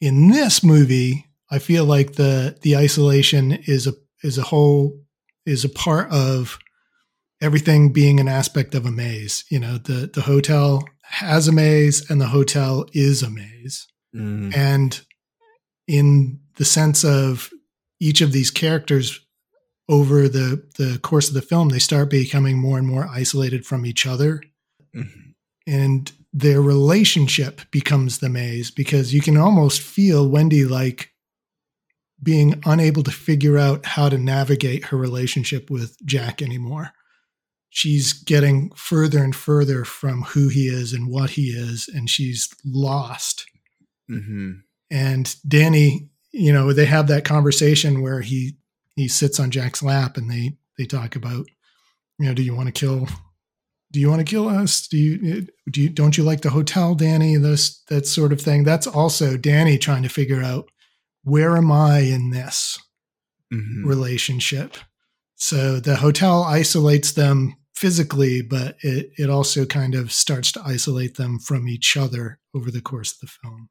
in this movie, I feel like the the isolation is a is a whole is a part of everything being an aspect of a maze. You know, the the hotel has a maze and the hotel is a maze. Mm. And in the sense of each of these characters over the the course of the film, they start becoming more and more isolated from each other. Mm-hmm. And their relationship becomes the maze because you can almost feel Wendy like being unable to figure out how to navigate her relationship with Jack anymore. She's getting further and further from who he is and what he is, and she's lost. Mm-hmm. And Danny, you know, they have that conversation where he he sits on Jack's lap and they they talk about, you know, do you want to kill do you want to kill us? Do you do you don't you like the hotel, Danny? This that sort of thing. That's also Danny trying to figure out where am I in this mm-hmm. relationship. So the hotel isolates them physically, but it it also kind of starts to isolate them from each other over the course of the film.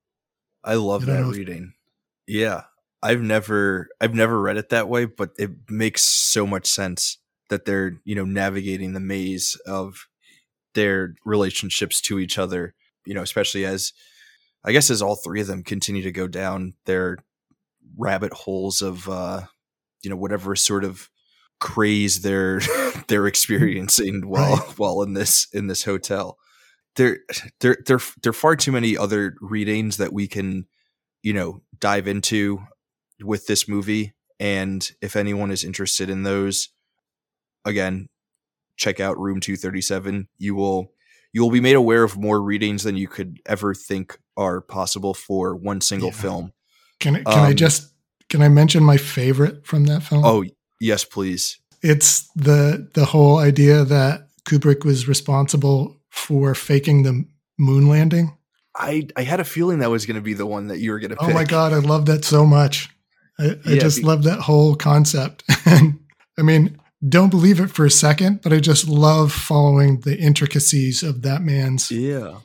I love I that reading. If, yeah. I've never I've never read it that way, but it makes so much sense that they're, you know, navigating the maze of their relationships to each other, you know, especially as I guess as all three of them continue to go down their rabbit holes of uh you know whatever sort of craze they're they're experiencing while right. while in this in this hotel. There there there there are far too many other readings that we can you know dive into with this movie and if anyone is interested in those again check out room 237 you will you will be made aware of more readings than you could ever think are possible for one single yeah. film can, can um, i just can i mention my favorite from that film oh yes please it's the the whole idea that kubrick was responsible for faking the moon landing i i had a feeling that was going to be the one that you were going to pick. oh my god i love that so much I, I yeah, just be- love that whole concept. and I mean, don't believe it for a second, but I just love following the intricacies of that man's yeah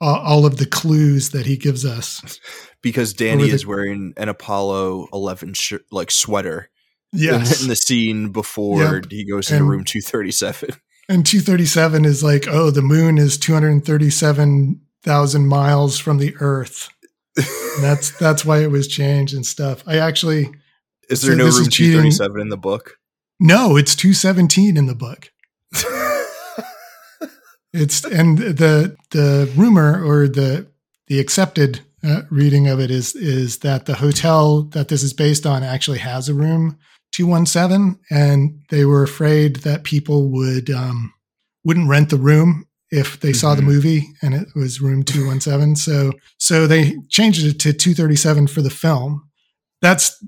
uh, all of the clues that he gives us. because Danny the, is wearing an Apollo 11 sh- like sweater. Yes. In, in the scene before yep. he goes into and, room 237. And 237 is like, oh, the moon is 237,000 miles from the earth that's that's why it was changed and stuff. I actually is there no room two thirty seven in the book? No, it's two seventeen in the book. it's and the the rumor or the the accepted uh, reading of it is is that the hotel that this is based on actually has a room 217 and they were afraid that people would um, wouldn't rent the room if they mm-hmm. saw the mm-hmm. movie and it was room 217 so so they changed it to 237 for the film that's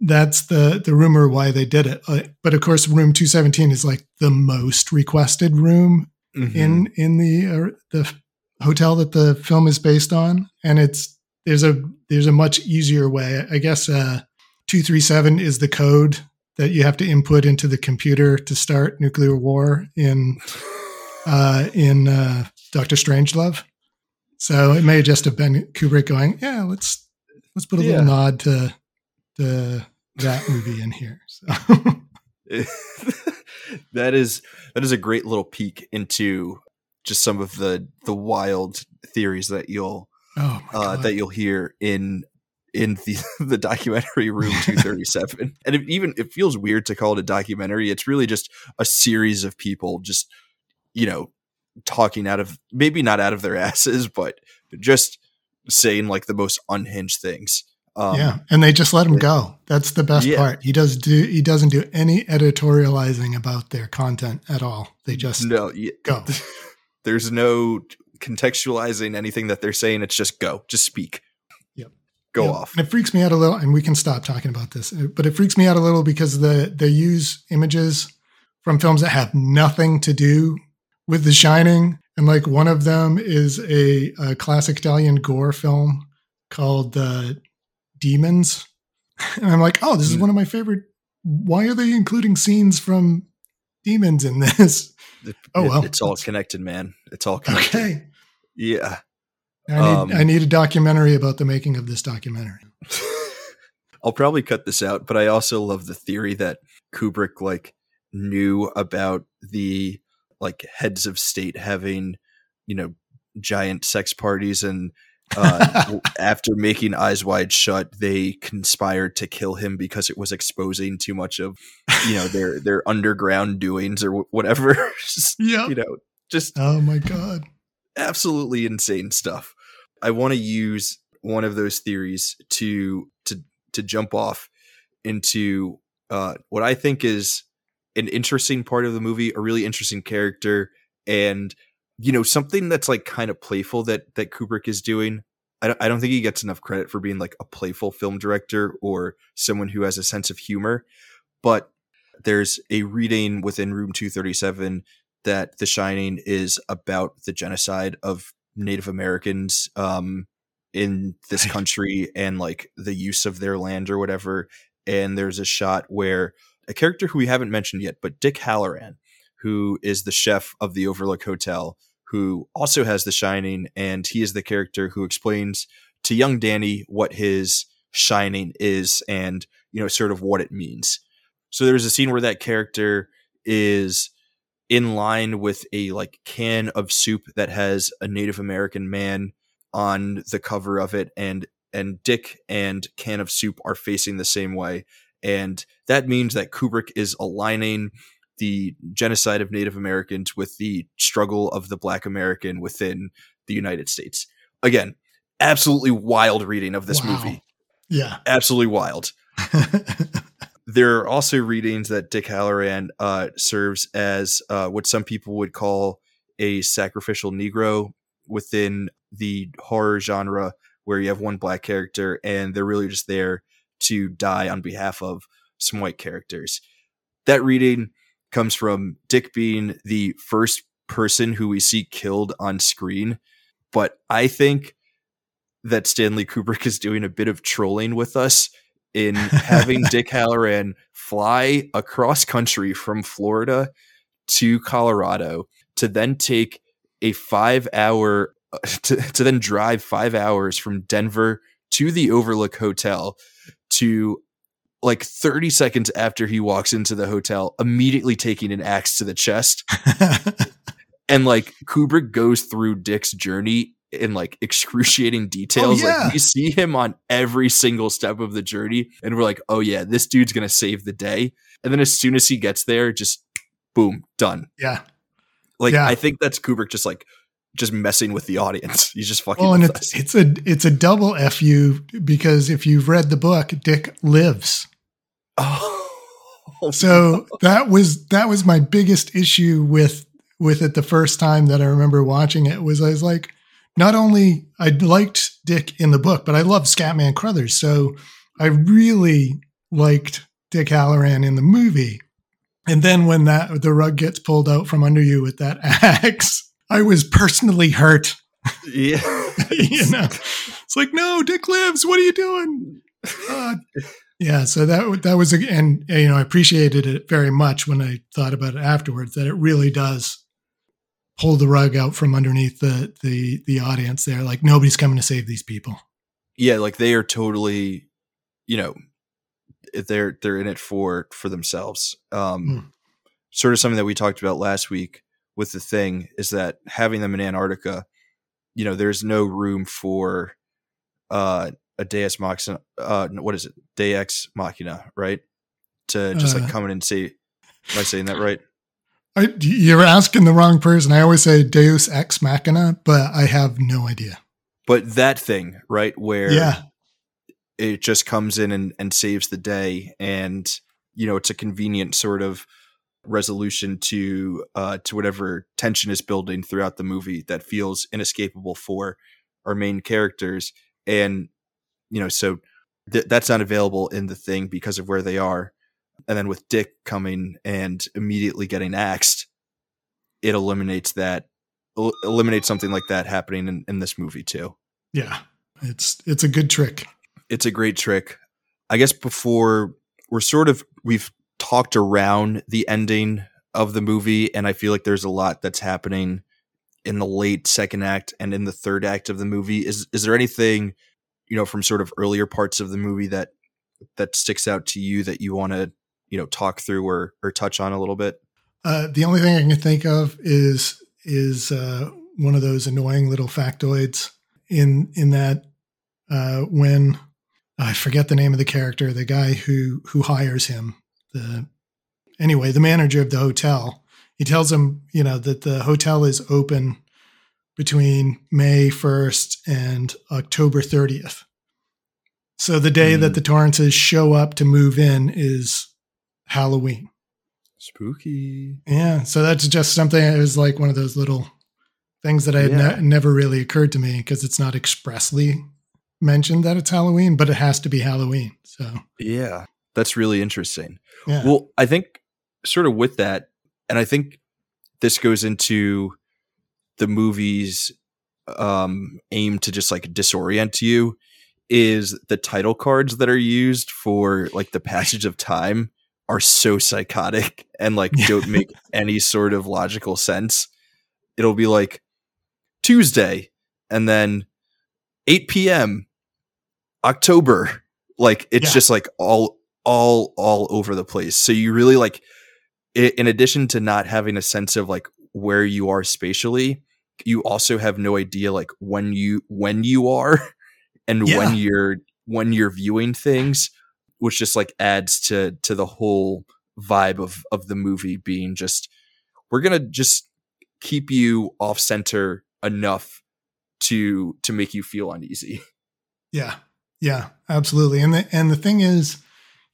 that's the the rumor why they did it uh, but of course room 217 is like the most requested room mm-hmm. in in the uh, the hotel that the film is based on and it's there's a there's a much easier way i guess uh 237 is the code that you have to input into the computer to start nuclear war in uh, in uh, Doctor Strangelove. So it may just have been Kubrick going, yeah, let's let's put a yeah. little nod to to that movie in here. So. that is that is a great little peek into just some of the the wild theories that you'll oh uh, that you'll hear in in the the documentary room 237 and it even it feels weird to call it a documentary it's really just a series of people just you know, talking out of maybe not out of their asses, but just saying like the most unhinged things. Um, yeah, and they just let him go. That's the best yeah. part. He does do he doesn't do any editorializing about their content at all. They just no yeah. go. There's no contextualizing anything that they're saying. It's just go, just speak. Go yep. off. And it freaks me out a little. And we can stop talking about this, but it freaks me out a little because the they use images from films that have nothing to do with The Shining, and like one of them is a, a classic Italian gore film called uh, Demons, and I'm like, oh, this is hmm. one of my favorite. Why are they including scenes from Demons in this? It, oh well, it's all connected, man. It's all connected. Okay. Yeah. I need, um, I need a documentary about the making of this documentary. I'll probably cut this out, but I also love the theory that Kubrick like knew about the like heads of state having, you know, giant sex parties and uh, after making Eyes Wide Shut, they conspired to kill him because it was exposing too much of, you know, their their underground doings or whatever. yeah, you know, just oh my god, absolutely insane stuff. I want to use one of those theories to to to jump off into uh, what I think is an interesting part of the movie, a really interesting character, and you know something that's like kind of playful that that Kubrick is doing. I don't, I don't think he gets enough credit for being like a playful film director or someone who has a sense of humor. But there's a reading within Room 237 that The Shining is about the genocide of Native Americans um, in this country and like the use of their land or whatever. And there's a shot where a character who we haven't mentioned yet, but Dick Hallorann, who is the chef of the Overlook Hotel, who also has The Shining, and he is the character who explains to young Danny what his shining is and you know sort of what it means. So there's a scene where that character is in line with a like can of soup that has a Native American man on the cover of it and and Dick and can of soup are facing the same way and that means that Kubrick is aligning the genocide of Native Americans with the struggle of the black American within the United States. Again, absolutely wild reading of this wow. movie. Yeah. Absolutely wild. there are also readings that Dick Hallorann uh, serves as uh, what some people would call a sacrificial Negro within the horror genre, where you have one black character and they're really just there to die on behalf of some white characters. That reading comes from Dick being the first person who we see killed on screen. But I think that Stanley Kubrick is doing a bit of trolling with us in having Dick Hallorann fly across country from Florida to Colorado to then take a five hour to, to then drive five hours from Denver to the Overlook Hotel to like 30 seconds after he walks into the hotel, immediately taking an axe to the chest. and like Kubrick goes through Dick's journey in like excruciating oh, details. Oh, yeah. Like we see him on every single step of the journey, and we're like, oh yeah, this dude's gonna save the day. And then as soon as he gets there, just boom, done. Yeah. Like yeah. I think that's Kubrick just like just messing with the audience. He's just fucking. Well, and it's, it's a it's a double fu because if you've read the book, Dick lives. Oh. So that was that was my biggest issue with with it the first time that I remember watching it was I was like, not only I liked Dick in the book, but I loved Scatman Crothers. So I really liked Dick Hallorann in the movie. And then when that the rug gets pulled out from under you with that axe, I was personally hurt. Yeah. you know. It's like, no, Dick lives. What are you doing? Uh, yeah, so that that was and you know I appreciated it very much when I thought about it afterwards that it really does pull the rug out from underneath the the the audience there. Like nobody's coming to save these people. Yeah like they are totally you know they're they're in it for for themselves. Um mm. sort of something that we talked about last week with the thing is that having them in antarctica you know there's no room for uh a deus machina uh what is it? Deus machina right? To just uh, like come in and say am i saying that right I, you're asking the wrong person. I always say Deus ex machina, but I have no idea. But that thing, right, where yeah. it just comes in and, and saves the day, and you know it's a convenient sort of resolution to uh, to whatever tension is building throughout the movie that feels inescapable for our main characters, and you know so th- that's not available in the thing because of where they are and then with Dick coming and immediately getting axed, it eliminates that eliminates something like that happening in, in this movie too. Yeah. It's it's a good trick. It's a great trick. I guess before we're sort of we've talked around the ending of the movie and I feel like there's a lot that's happening in the late second act and in the third act of the movie. Is is there anything, you know, from sort of earlier parts of the movie that that sticks out to you that you want to you know talk through or or touch on a little bit? Uh, the only thing I can think of is is uh, one of those annoying little factoids in in that uh, when I forget the name of the character, the guy who who hires him, the anyway, the manager of the hotel, he tells him, you know, that the hotel is open between May 1st and October 30th. So the day mm. that the Torrances show up to move in is Halloween. Spooky. Yeah. So that's just something it was like one of those little things that I had yeah. ne- never really occurred to me because it's not expressly mentioned that it's Halloween, but it has to be Halloween. So yeah, that's really interesting. Yeah. Well, I think sort of with that, and I think this goes into the movie's um, aim to just like disorient you is the title cards that are used for like the passage of time are so psychotic and like don't make any sort of logical sense. It'll be like Tuesday and then 8 p.m. October. Like it's yeah. just like all all all over the place. So you really like in addition to not having a sense of like where you are spatially, you also have no idea like when you when you are and yeah. when you're when you're viewing things, which just like adds to to the whole vibe of of the movie being just we're gonna just keep you off center enough to to make you feel uneasy. Yeah. Yeah, absolutely. And the and the thing is,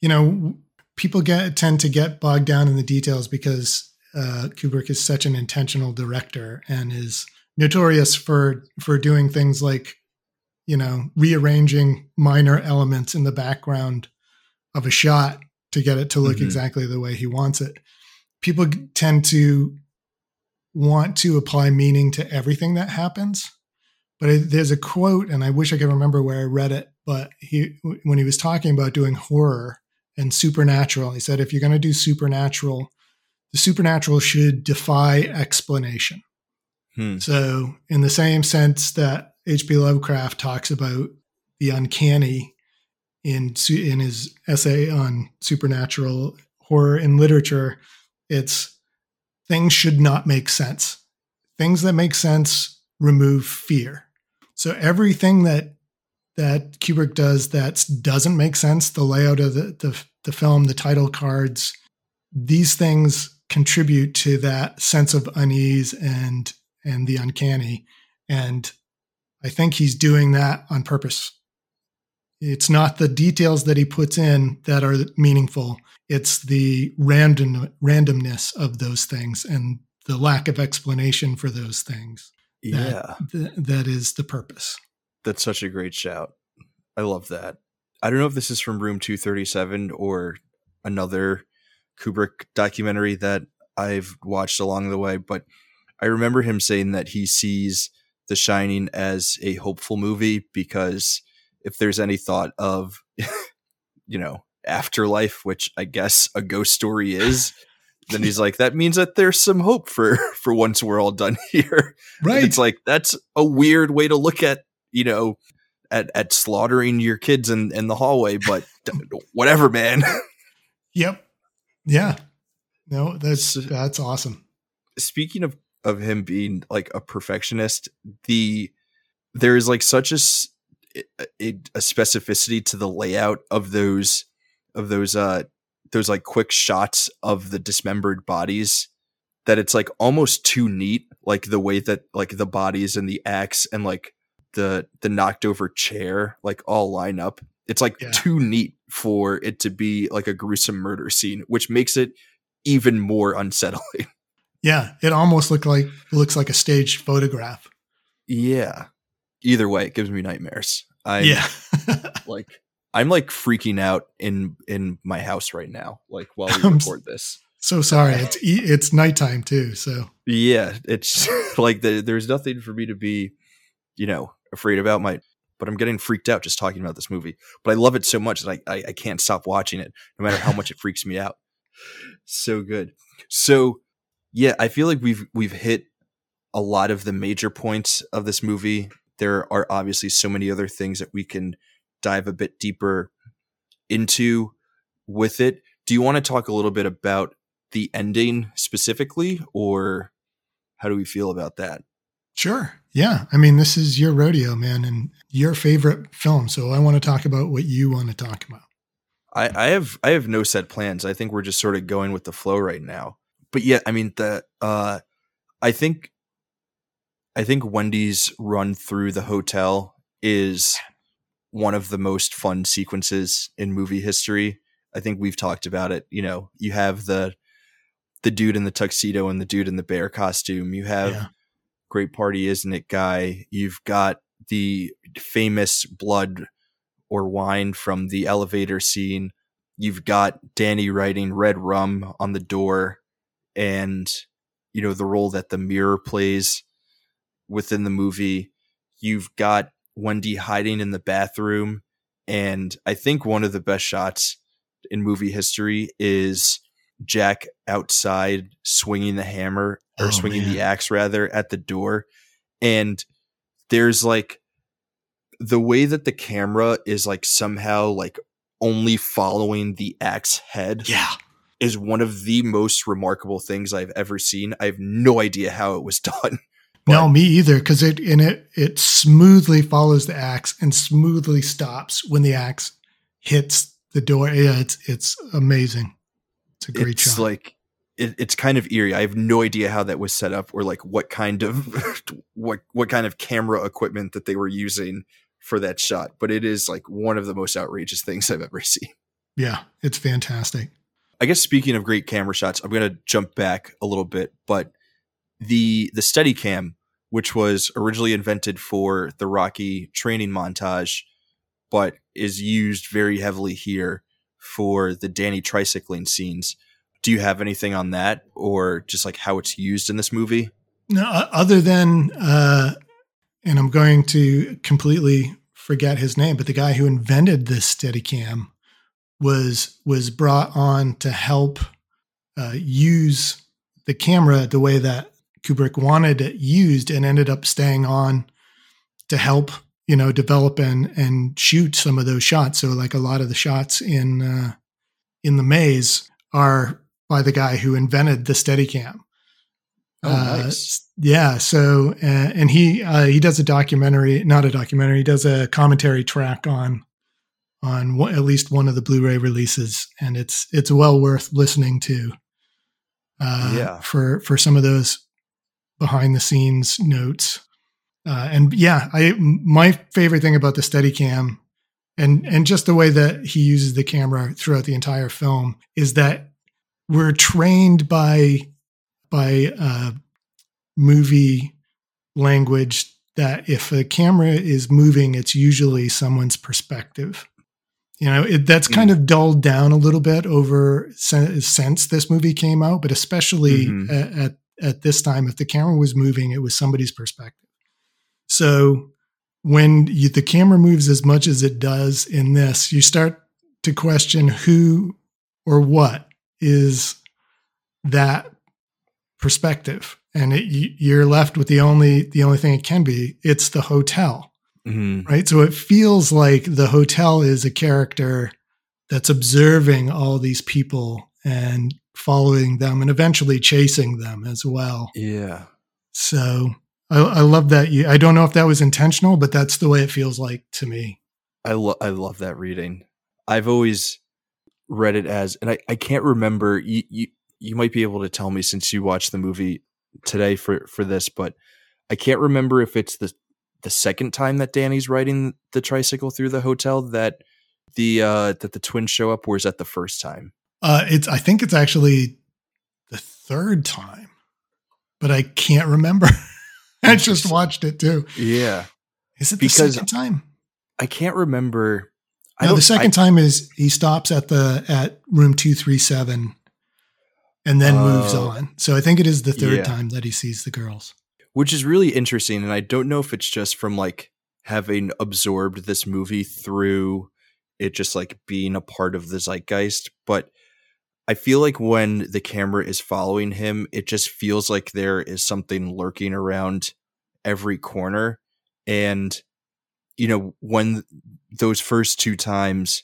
you know, people get tend to get bogged down in the details because uh, Kubrick is such an intentional director and is notorious for for doing things like, you know, rearranging minor elements in the background of a shot to get it to look mm-hmm. exactly the way he wants it. People tend to want to apply meaning to everything that happens. But it, there's a quote, and I wish I could remember where I read it. But he, when he was talking about doing horror and supernatural, he said, if you're going to do supernatural, the supernatural should defy explanation. Hmm. So, in the same sense that H.P. Lovecraft talks about the uncanny in in his essay on supernatural horror in literature, it's things should not make sense. Things that make sense remove fear. So everything that that Kubrick does that doesn't make sense, the layout of the, the, the film, the title cards, these things contribute to that sense of unease and and the uncanny. And I think he's doing that on purpose. It's not the details that he puts in that are meaningful it's the random randomness of those things and the lack of explanation for those things. Yeah, that, that is the purpose. That's such a great shout. I love that. I don't know if this is from Room 237 or another Kubrick documentary that I've watched along the way, but I remember him saying that he sees The Shining as a hopeful movie because if there's any thought of, you know, afterlife, which I guess a ghost story is, then he's like, that means that there's some hope for for once we're all done here. Right. And it's like that's a weird way to look at, you know, at at slaughtering your kids in in the hallway, but whatever, man. Yep. Yeah. No, that's that's awesome. Speaking of of him being like a perfectionist, the there is like such a a, a specificity to the layout of those of those uh those like quick shots of the dismembered bodies that it's like almost too neat like the way that like the bodies and the axe and like the the knocked over chair like all line up. It's like yeah. too neat for it to be like a gruesome murder scene which makes it even more unsettling. Yeah it almost look like looks like a staged photograph. Yeah either way it gives me nightmares i yeah like I'm like freaking out in in my house right now, like while we record this. So sorry, it's it's nighttime too. So yeah, it's like the, there's nothing for me to be, you know, afraid about. My but I'm getting freaked out just talking about this movie. But I love it so much that I, I, I can't stop watching it, no matter how much it freaks me out. So good. So yeah, I feel like we've we've hit a lot of the major points of this movie. There are obviously so many other things that we can dive a bit deeper into with it. Do you want to talk a little bit about the ending specifically, or how do we feel about that? Sure. Yeah. I mean, this is your rodeo, man, and your favorite film. So I want to talk about what you want to talk about. I, I have I have no set plans. I think we're just sort of going with the flow right now. But yeah, I mean the uh I think I think Wendy's run through the hotel is one of the most fun sequences in movie history. I think we've talked about it. You know, you have the the dude in the tuxedo and the dude in the bear costume. You have yeah. Great Party, Isn't It guy. You've got the famous blood or wine from the elevator scene. You've got Danny writing red rum on the door and you know the role that the mirror plays within the movie. You've got Wendy hiding in the bathroom, and I think one of the best shots in movie history is Jack outside swinging the hammer or oh, swinging man. the axe rather at the door, and there's like the way that the camera is like somehow like only following the axe head. Yeah. Is one of the most remarkable things I've ever seen. I have no idea how it was done. No, me either, because it in it it smoothly follows the axe and smoothly stops when the axe hits the door. Yeah, it's it's amazing. It's a great it's shot. like it, it's kind of eerie. I have no idea how that was set up or like what kind of what what kind of camera equipment that they were using for that shot, but it is like one of the most outrageous things I've ever seen. Yeah, it's fantastic. I guess speaking of great camera shots, I'm going to jump back a little bit, but the the Steadicam, which was originally invented for the Rocky training montage, but is used very heavily here for the Danny tricycling scenes. Do you have anything on that, or just like how it's used in this movie? No, other than uh, and I'm going to completely forget his name, but the guy who invented this Steadicam was was brought on to help uh, use the camera the way that Kubrick wanted it used, and ended up staying on to help you know develop and and shoot some of those shots. So like a lot of the shots in uh, in the maze are by the guy who invented the Steadicam. Oh, uh, nice. Uh, yeah. So, uh, and he uh, he does a documentary, not a documentary. He does a commentary track on on one, at least one of the Blu-ray releases, and it's it's well worth listening to. Uh, yeah. For for some of those behind the scenes notes, uh, and yeah, I my favorite thing about the Steadicam, and and just the way that he uses the camera throughout the entire film is that we're trained by by uh, movie language that if a camera is moving, it's usually someone's perspective. You know, it, that's kind mm. of dulled down a little bit over since this movie came out, but especially mm-hmm. at, at, at this time, if the camera was moving, it was somebody's perspective. So when you, the camera moves as much as it does in this, you start to question who or what is that perspective and it, you're left with the only the only thing it can be it's the hotel mm-hmm. right so it feels like the hotel is a character that's observing all these people and following them and eventually chasing them as well. Yeah. So i, I love that you i don't know if that was intentional but that's the way it feels like to me. I, lo- I love that reading. I've always read it as and i, I can't remember you, you you might be able to tell me since you watched the movie today for for this, but I can't remember if it's the the second time that Danny's riding the tricycle through the hotel that the uh that the twins show up, or is that the first time? Uh it's I think it's actually the third time, but I can't remember. I just watched it too. Yeah. Is it the because second time? I can't remember. No, the second I, time is he stops at the at room two three seven and then moves oh. on. So I think it is the third yeah. time that he sees the girls. Which is really interesting. And I don't know if it's just from like having absorbed this movie through it just like being a part of the zeitgeist, but I feel like when the camera is following him, it just feels like there is something lurking around every corner. And, you know, when those first two times,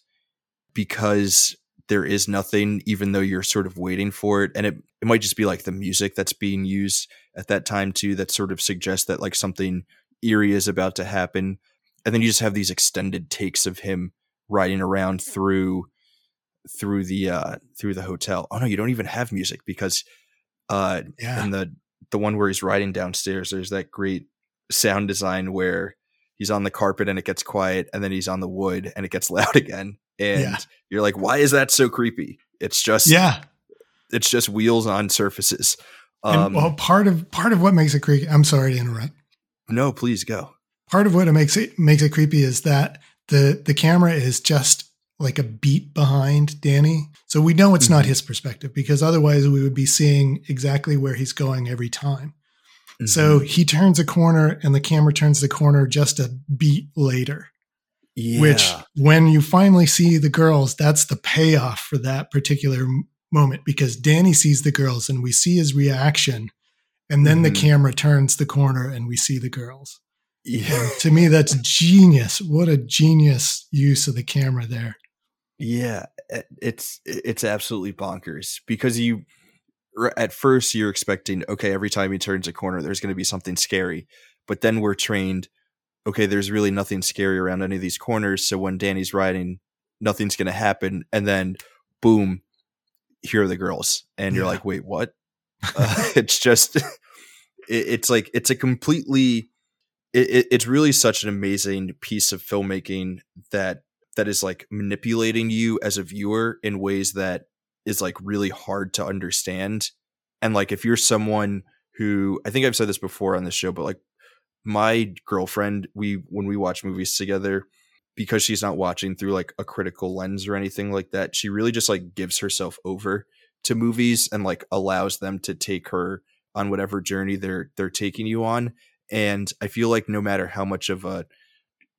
because there is nothing, even though you're sort of waiting for it. And it, it might just be like the music that's being used at that time too, that sort of suggests that like something eerie is about to happen. And then you just have these extended takes of him riding around through through the uh through the hotel. Oh no, you don't even have music because uh yeah. in the the one where he's riding downstairs, there's that great sound design where he's on the carpet and it gets quiet and then he's on the wood and it gets loud again and yeah. you're like why is that so creepy it's just yeah it's just wheels on surfaces um, and, well part of part of what makes it creepy i'm sorry to interrupt no please go part of what it makes it makes it creepy is that the the camera is just like a beat behind Danny. So we know it's mm-hmm. not his perspective because otherwise we would be seeing exactly where he's going every time. Mm-hmm. So he turns a corner and the camera turns the corner just a beat later. Yeah. Which, when you finally see the girls, that's the payoff for that particular moment because Danny sees the girls and we see his reaction. And then mm-hmm. the camera turns the corner and we see the girls. Yeah. To me, that's genius. What a genius use of the camera there. Yeah, it's it's absolutely bonkers because you at first you're expecting okay every time he turns a corner there's going to be something scary, but then we're trained okay there's really nothing scary around any of these corners so when Danny's riding nothing's going to happen and then boom here are the girls and you're like wait what? Uh, it's just it, it's like it's a completely it, it's really such an amazing piece of filmmaking that that is like manipulating you as a viewer in ways that is like really hard to understand. And like if you're someone who I think I've said this before on the show, but like my girlfriend, we when we watch movies together, because she's not watching through like a critical lens or anything like that, she really just like gives herself over to movies and like allows them to take her on whatever journey they're they're taking you on. And I feel like no matter how much of a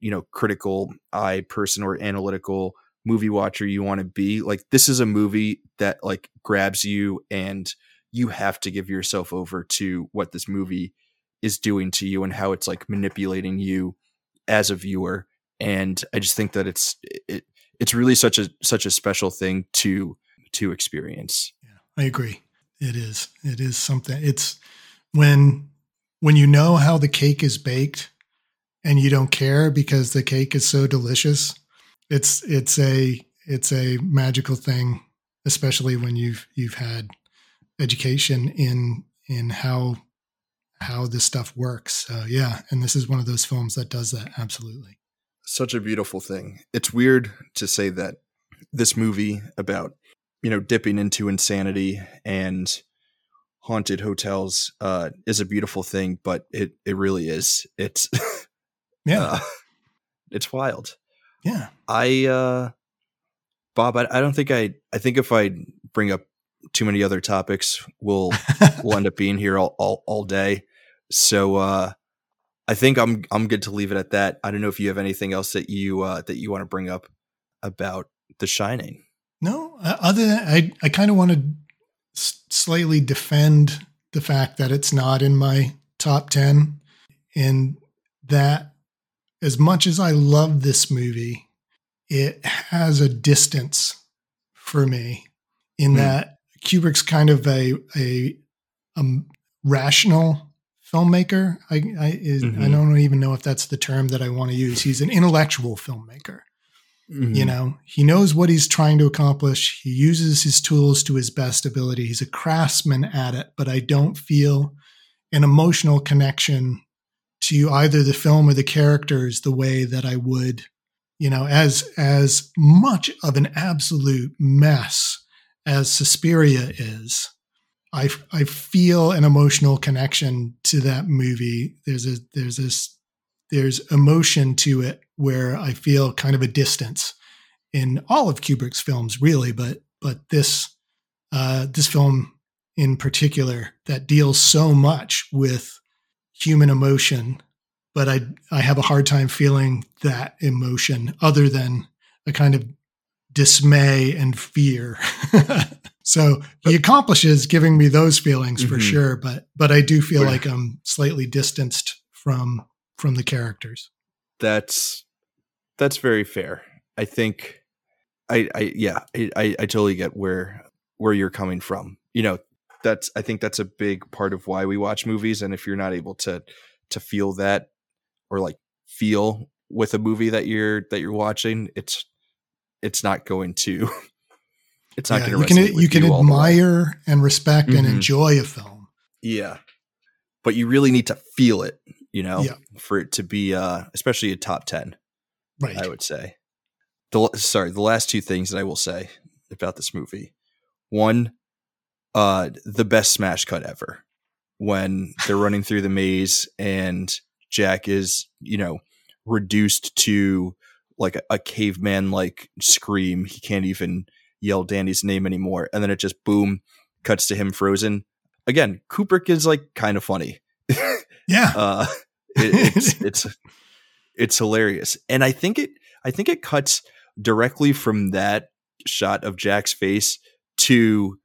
you know critical eye person or analytical movie watcher you want to be like this is a movie that like grabs you and you have to give yourself over to what this movie is doing to you and how it's like manipulating you as a viewer. And i just think that it's it, it's really such a such a special thing to to experience. Yeah i agree. It is it is something it's when when you know how the cake is baked and you don't care because the cake is so delicious. It's it's a it's a magical thing, especially when you've you've had education in in how how this stuff works. So yeah, and this is one of those films that does that absolutely. Such a beautiful thing. It's weird to say that this movie about you know dipping into insanity and haunted hotels uh, is a beautiful thing, but it it really is. It's Yeah. Uh, it's wild. Yeah. I uh Bob, I, I don't think I I think if I bring up too many other topics, we'll we'll end up being here all, all, all day. So uh I think I'm I'm good to leave it at that. I don't know if you have anything else that you uh that you want to bring up about The Shining. No, uh, other than I I kind of want to s- slightly defend the fact that it's not in my top 10 and that as much as I love this movie, it has a distance for me in mm. that Kubrick's kind of a a, a rational filmmaker. I I, is, mm-hmm. I don't even know if that's the term that I want to use. He's an intellectual filmmaker. Mm-hmm. You know, he knows what he's trying to accomplish. He uses his tools to his best ability. He's a craftsman at it, but I don't feel an emotional connection to either the film or the characters the way that I would, you know, as as much of an absolute mess as Suspiria is. I I feel an emotional connection to that movie. There's a there's this there's emotion to it where I feel kind of a distance in all of Kubrick's films, really, but but this uh, this film in particular that deals so much with human emotion, but I I have a hard time feeling that emotion other than a kind of dismay and fear. so he accomplishes giving me those feelings mm-hmm. for sure, but but I do feel like I'm slightly distanced from from the characters. That's that's very fair. I think I I yeah, I I, I totally get where where you're coming from. You know, that's I think that's a big part of why we watch movies and if you're not able to to feel that or like feel with a movie that you're that you're watching it's it's not going to it's not yeah, going to you can you can admire and respect mm-hmm. and enjoy a film. Yeah. But you really need to feel it you know yeah. for it to be uh especially a top 10 right. I would say. The sorry the last two things that i will say about this movie. One uh the best smash cut ever when they're running through the maze and Jack is, you know, reduced to like a, a caveman like scream. He can't even yell Danny's name anymore. And then it just boom cuts to him frozen. Again, Kubrick is like kind of funny. Yeah. uh, it, it's it's it's hilarious, and I think it I think it cuts directly from that shot of Jack's face to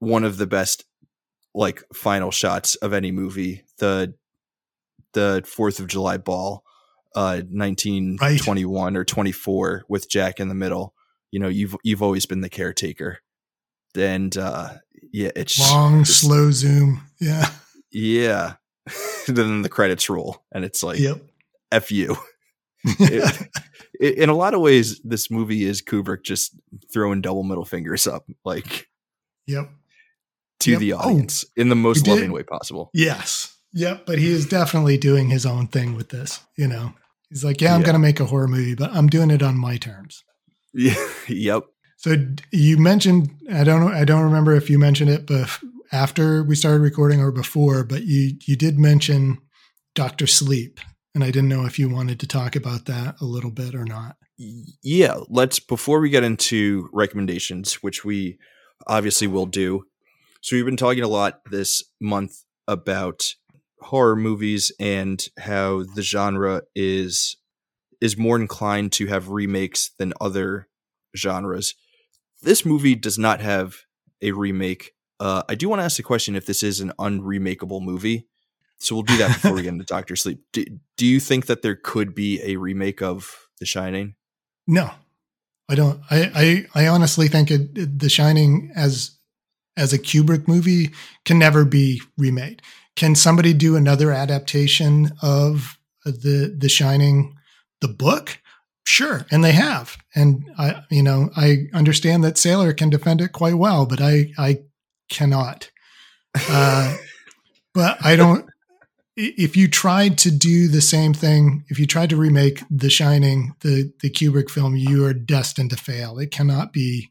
one of the best like final shots of any movie the the Fourth of July ball, uh, nineteen twenty one or twenty four with Jack in the middle. You know, you've you've always been the caretaker, and uh, yeah, it's long just, slow zoom. Yeah, yeah. then the credits roll, and it's like, yep. "F you." it, it, in a lot of ways, this movie is Kubrick just throwing double middle fingers up, like, yep, to yep. the oh, audience oh, in the most loving way possible. Yes, yep. But he is definitely doing his own thing with this. You know, he's like, "Yeah, I'm yeah. going to make a horror movie, but I'm doing it on my terms." Yeah. yep. So you mentioned I don't know I don't remember if you mentioned it, but after we started recording or before, but you you did mention Doctor Sleep, and I didn't know if you wanted to talk about that a little bit or not. Yeah, let's before we get into recommendations, which we obviously will do. So we've been talking a lot this month about horror movies and how the genre is is more inclined to have remakes than other genres. This movie does not have a remake uh, I do want to ask the question if this is an unremakeable movie. So we'll do that before we get into Doctor Sleep. Do, do you think that there could be a remake of The Shining? No, I don't. I I, I honestly think it, it, The Shining as as a Kubrick movie can never be remade. Can somebody do another adaptation of the The Shining, the book? Sure, and they have. And I, you know, I understand that Sailor can defend it quite well, but I I cannot. Uh, but I don't. If you tried to do the same thing, if you tried to remake The Shining, the the Kubrick film, you are destined to fail. It cannot be.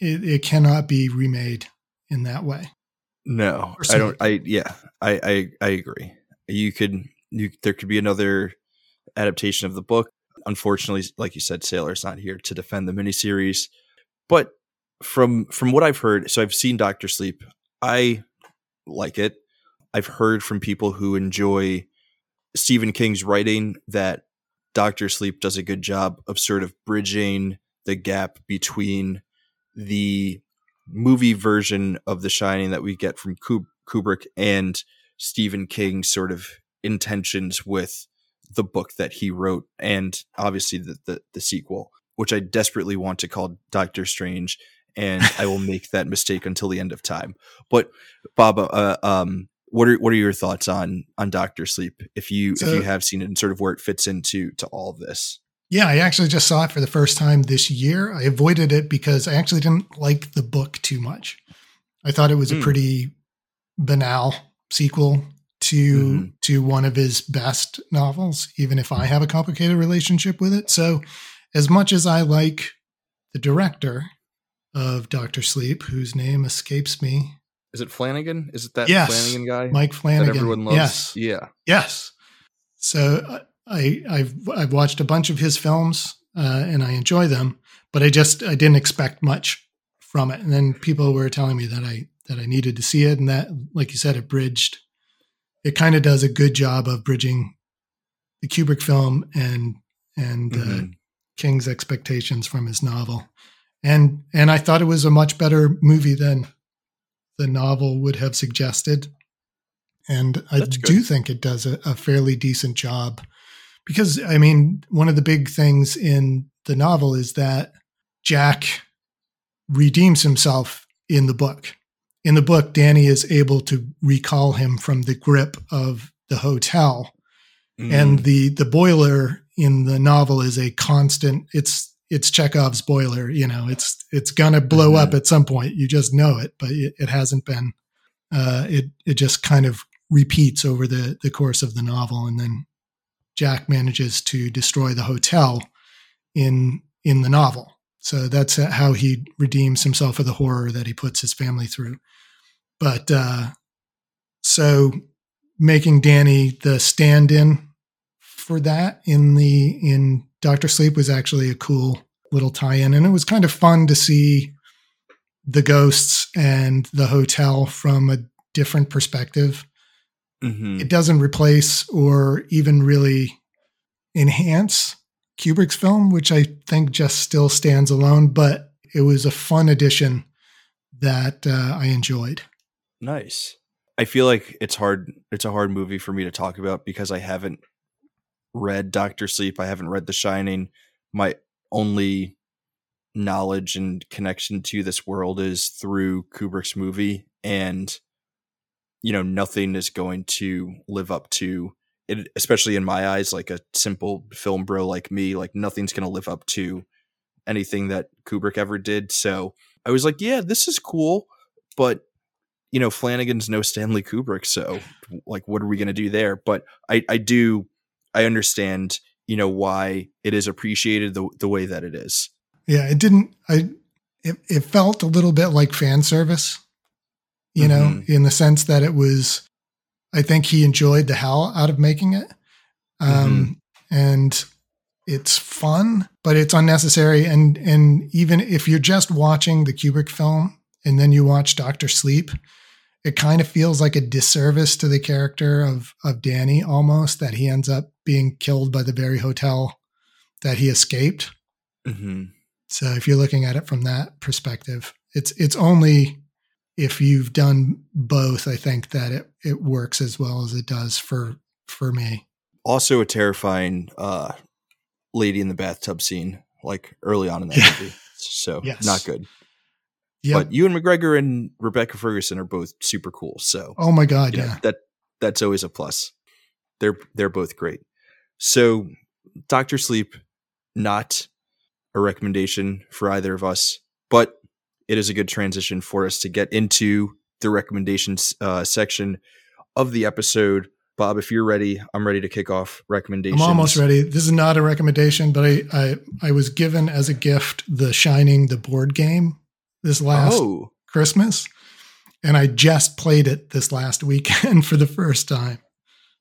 It, it cannot be remade in that way. No, I don't. I yeah, I, I I agree. You could you there could be another adaptation of the book. Unfortunately, like you said, Sailor's not here to defend the miniseries. But from from what I've heard, so I've seen Doctor Sleep. I like it. I've heard from people who enjoy Stephen King's writing that Doctor Sleep does a good job of sort of bridging the gap between the movie version of The Shining that we get from Kubrick and Stephen King's sort of intentions with the book that he wrote and obviously the, the, the sequel, which I desperately want to call Doctor Strange and I will make that mistake until the end of time. But Bob, uh, um, what are what are your thoughts on on Doctor Sleep? If you so, if you have seen it and sort of where it fits into to all of this. Yeah, I actually just saw it for the first time this year. I avoided it because I actually didn't like the book too much. I thought it was mm. a hmm. pretty banal sequel to mm-hmm. to one of his best novels, even if I have a complicated relationship with it. So, as much as I like the director, of Doctor Sleep, whose name escapes me. Is it Flanagan? Is it that yes, Flanagan guy? Mike Flanagan. That everyone loves. Yes. Yeah. Yes. So uh, I I've I've watched a bunch of his films uh, and I enjoy them, but I just I didn't expect much from it. And then people were telling me that I that I needed to see it, and that, like you said, it bridged. It kind of does a good job of bridging the Kubrick film and and uh, mm-hmm. uh, King's expectations from his novel and and I thought it was a much better movie than the novel would have suggested. And I do think it does a, a, fairly decent job because I mean, one of the big things in the novel is that Jack redeems himself in the book. In the book, Danny is able to recall him from the grip of the hotel. Mm. And the the boiler in the novel is a constant it's it's Chekhov's boiler. You know, it's it's gonna blow mm-hmm. up at some point. You just know it, but it, it hasn't been. Uh, it it just kind of repeats over the the course of the novel, and then Jack manages to destroy the hotel in in the novel. So that's how he redeems himself of the horror that he puts his family through. But uh, so making Danny the stand-in for that in the in Doctor Sleep was actually a cool little tie-in, and it was kind of fun to see the ghosts and the hotel from a different perspective. Mm-hmm. It doesn't replace or even really enhance Kubrick's film, which I think just still stands alone, but it was a fun addition that uh, I enjoyed. Nice. I feel like it's hard. It's a hard movie for me to talk about because I haven't read Doctor Sleep. I haven't read The Shining. My only knowledge and connection to this world is through Kubrick's movie, and you know nothing is going to live up to it. Especially in my eyes, like a simple film bro like me, like nothing's going to live up to anything that Kubrick ever did. So I was like, yeah, this is cool, but you know, Flanagan's no Stanley Kubrick, so like, what are we going to do there? But I, I do, I understand, you know, why it is appreciated the the way that it is. Yeah, it didn't. I it, it felt a little bit like fan service, you mm-hmm. know, in the sense that it was. I think he enjoyed the hell out of making it, um, mm-hmm. and it's fun, but it's unnecessary. And and even if you're just watching the Kubrick film and then you watch Doctor Sleep, it kind of feels like a disservice to the character of of Danny almost that he ends up being killed by the very hotel that he escaped. Mm-hmm. So if you're looking at it from that perspective, it's it's only if you've done both, I think that it it works as well as it does for for me. Also, a terrifying uh, lady in the bathtub scene, like early on in that movie. So yes. not good. Yep. But Ewan McGregor and Rebecca Ferguson are both super cool. So oh my god, yeah, know, that that's always a plus. They're they're both great. So Doctor Sleep, not a recommendation for either of us, but it is a good transition for us to get into the recommendations uh, section of the episode. Bob, if you're ready, I'm ready to kick off recommendations. I'm almost ready. This is not a recommendation, but I I, I was given as a gift The Shining, the board game, this last oh. Christmas, and I just played it this last weekend for the first time.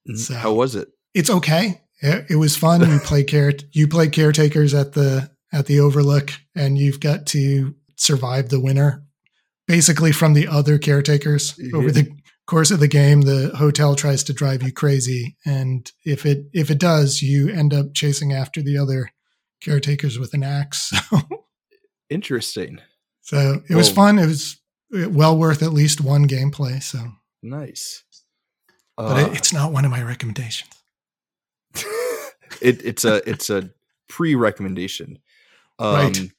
Mm, so How was it? It's okay. It, it was fun. you play care you play caretakers at the at the Overlook, and you've got to survive the winter, basically from the other caretakers yeah. over the course of the game, the hotel tries to drive you crazy, and if it if it does, you end up chasing after the other caretakers with an axe. Interesting. So it was fun. It was well worth at least one gameplay. So nice. Uh, but it, it's not one of my recommendations. it, it's a it's a pre recommendation. Um, right.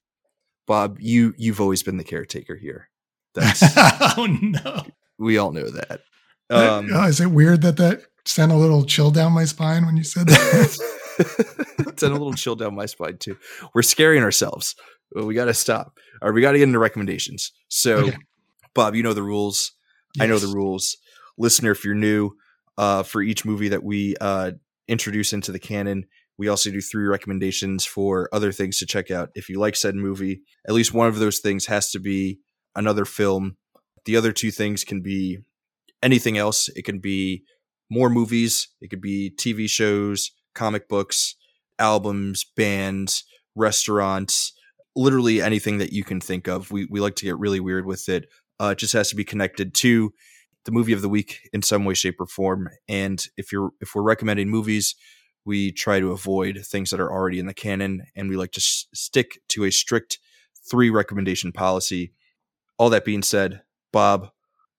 Bob, you you've always been the caretaker here. That's oh no we all know that. Um, oh, is it weird that that sent a little chill down my spine when you said that? sent a little chill down my spine too. We're scaring ourselves. We got to stop. Or we got to get into recommendations. So, okay. Bob, you know the rules. Yes. I know the rules. Listener, if you're new, uh, for each movie that we uh, introduce into the canon, we also do three recommendations for other things to check out. If you like said movie, at least one of those things has to be another film the other two things can be anything else. It can be more movies, it could be TV shows, comic books, albums, bands, restaurants, literally anything that you can think of. We we like to get really weird with it. Uh, it just has to be connected to the movie of the week in some way, shape, or form. And if you're if we're recommending movies, we try to avoid things that are already in the canon, and we like to s- stick to a strict three recommendation policy. All that being said, Bob,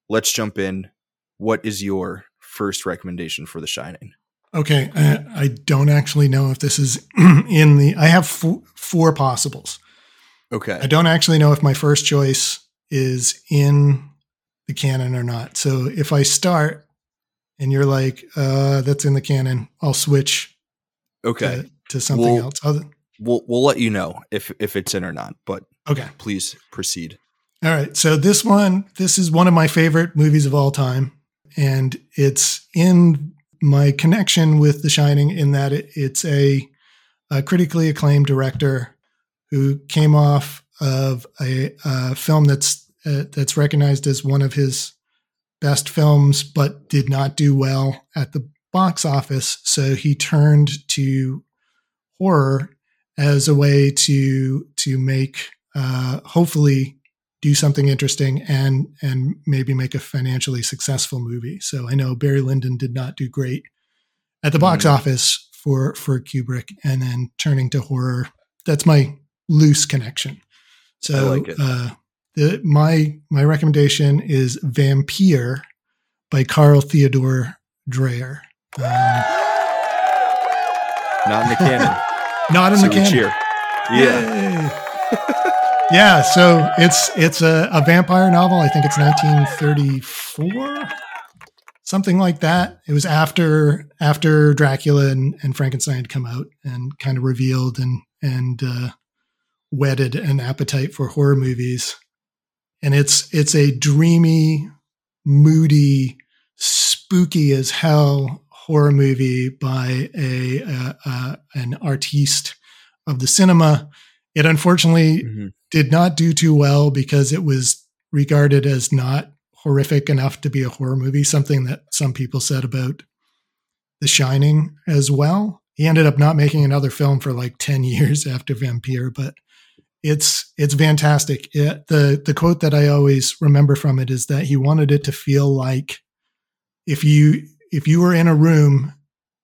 let's jump in. What is your first recommendation for The Shining? Okay, I, I don't actually know if this is in the. I have f- four possibles. Okay, I don't actually know if my first choice is in the canon or not. So if I start and you're like, uh, "That's in the canon," I'll switch. Okay, to, to something we'll, else. Other- we'll we'll let you know if if it's in or not. But okay, please proceed. All right. So this one, this is one of my favorite movies of all time. And it's in my connection with The Shining in that it, it's a, a, critically acclaimed director who came off of a, a film that's uh, that's recognized as one of his best films, but did not do well at the box office. So he turned to horror as a way to to make uh, hopefully do something interesting and and maybe make a financially successful movie. So I know Barry Lyndon did not do great at the box mm. office for for Kubrick, and then turning to horror. That's my loose connection. So like uh, the, my my recommendation is Vampyr by Carl Theodor Dreyer. Not in the canon. not in so the canon. Cheer. Yeah. yeah, so it's it's a, a vampire novel. I think it's 1934, something like that. It was after after Dracula and, and Frankenstein had come out and kind of revealed and and uh, wedded an appetite for horror movies. And it's it's a dreamy, moody, spooky as hell horror movie by a, a, a an artiste of the cinema. It unfortunately mm-hmm did not do too well because it was regarded as not horrific enough to be a horror movie, something that some people said about The Shining as well. He ended up not making another film for like 10 years after Vampyr, but it's it's fantastic. It, the the quote that I always remember from it is that he wanted it to feel like if you if you were in a room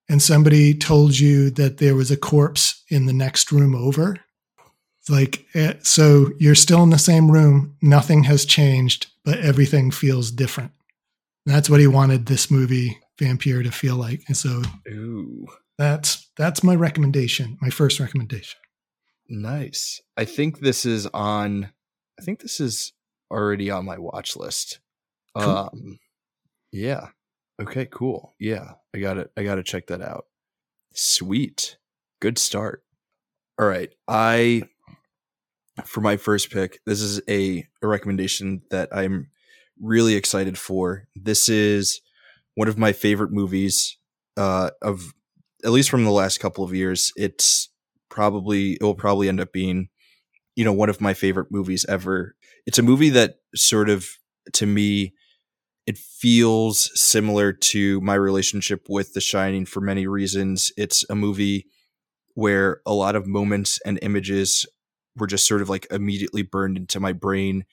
and somebody told you that there was a corpse in the next room over, like eh, so you're still in the same room nothing has changed but everything feels different. That's what he wanted this movie vampire to feel like and so Ooh. that's that's my recommendation my first recommendation. Nice. I think this is on i think this is already on my watch list. Cool. um yeah okay cool yeah i got it i got to check that out sweet good start all right i for my first pick, this is a, a recommendation that I'm really excited for. This is one of my favorite movies uh, of at least from the last couple of years. It's probably it will probably end up being you know one of my favorite movies ever. It's a movie that sort of to me it feels similar to my relationship with The Shining for many reasons. It's a movie where a lot of moments and images were just sort of like immediately burned into my brain.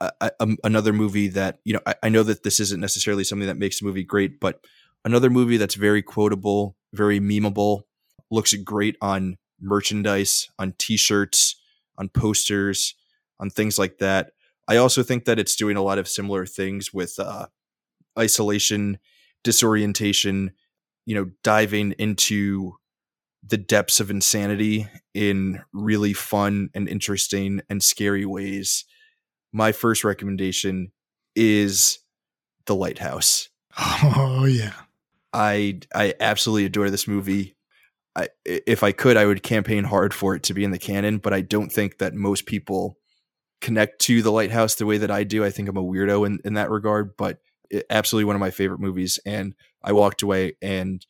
Uh, um, another movie that you know I, I, know that this isn't necessarily something that makes a movie great, but another movie that's very quotable, very memeable, looks great on merchandise, on T-shirts, on posters, on things like that. I also think that it's doing a lot of similar things with uh, isolation, disorientation, you know, diving into the depths of insanity in really fun and interesting and scary ways. My first recommendation is The Lighthouse. Oh yeah. I I absolutely adore this movie. I, if I could, I would campaign hard for it to be in the canon, but I don't think that most people connect to The Lighthouse the way that I do. I think I'm a weirdo in, in that regard, but it, absolutely one of my favorite movies. And I walked away and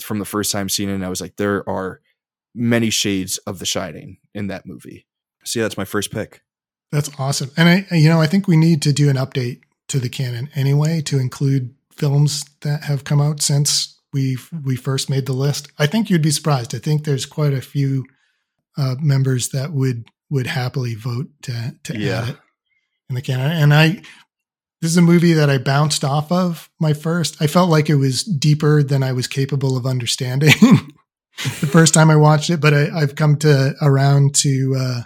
from the first time seeing it, I was like, there are many shades of The Shining in that movie. So yeah, that's my first pick. That's awesome. And I, you know, I think we need to do an update to the canon anyway to include films that have come out since we we first made the list. I think you'd be surprised. I think there's quite a few uh, members that would would happily vote to to yeah. add it in the canon. And I this is a movie that I bounced off of my first. I felt like it was deeper than I was capable of understanding the first time I watched it, but I, have come to around to uh,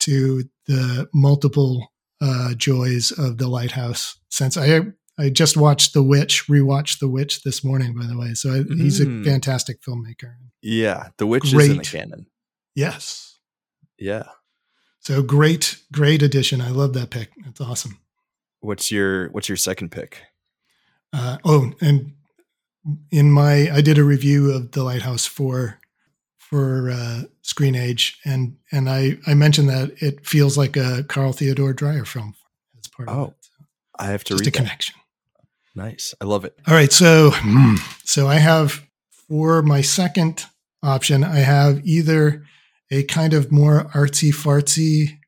to the multiple uh, joys of the Lighthouse since I I just watched The Witch, rewatched The Witch this morning, by the way. So I, mm. he's a mm. fantastic filmmaker. Yeah, The Witch great. is in the canon. Yes. Yeah. So great, great addition. I love that pick. It's awesome. What's your What's your second pick? Uh, oh, and in my I did a review of the Lighthouse for for uh, ScreenAge, and and I I mentioned that it feels like a Carl Theodor Dreyer film as part oh, of it. So I have to just read a that. connection. Nice, I love it. All right, so hmm, so I have for my second option, I have either a kind of more artsy fartsy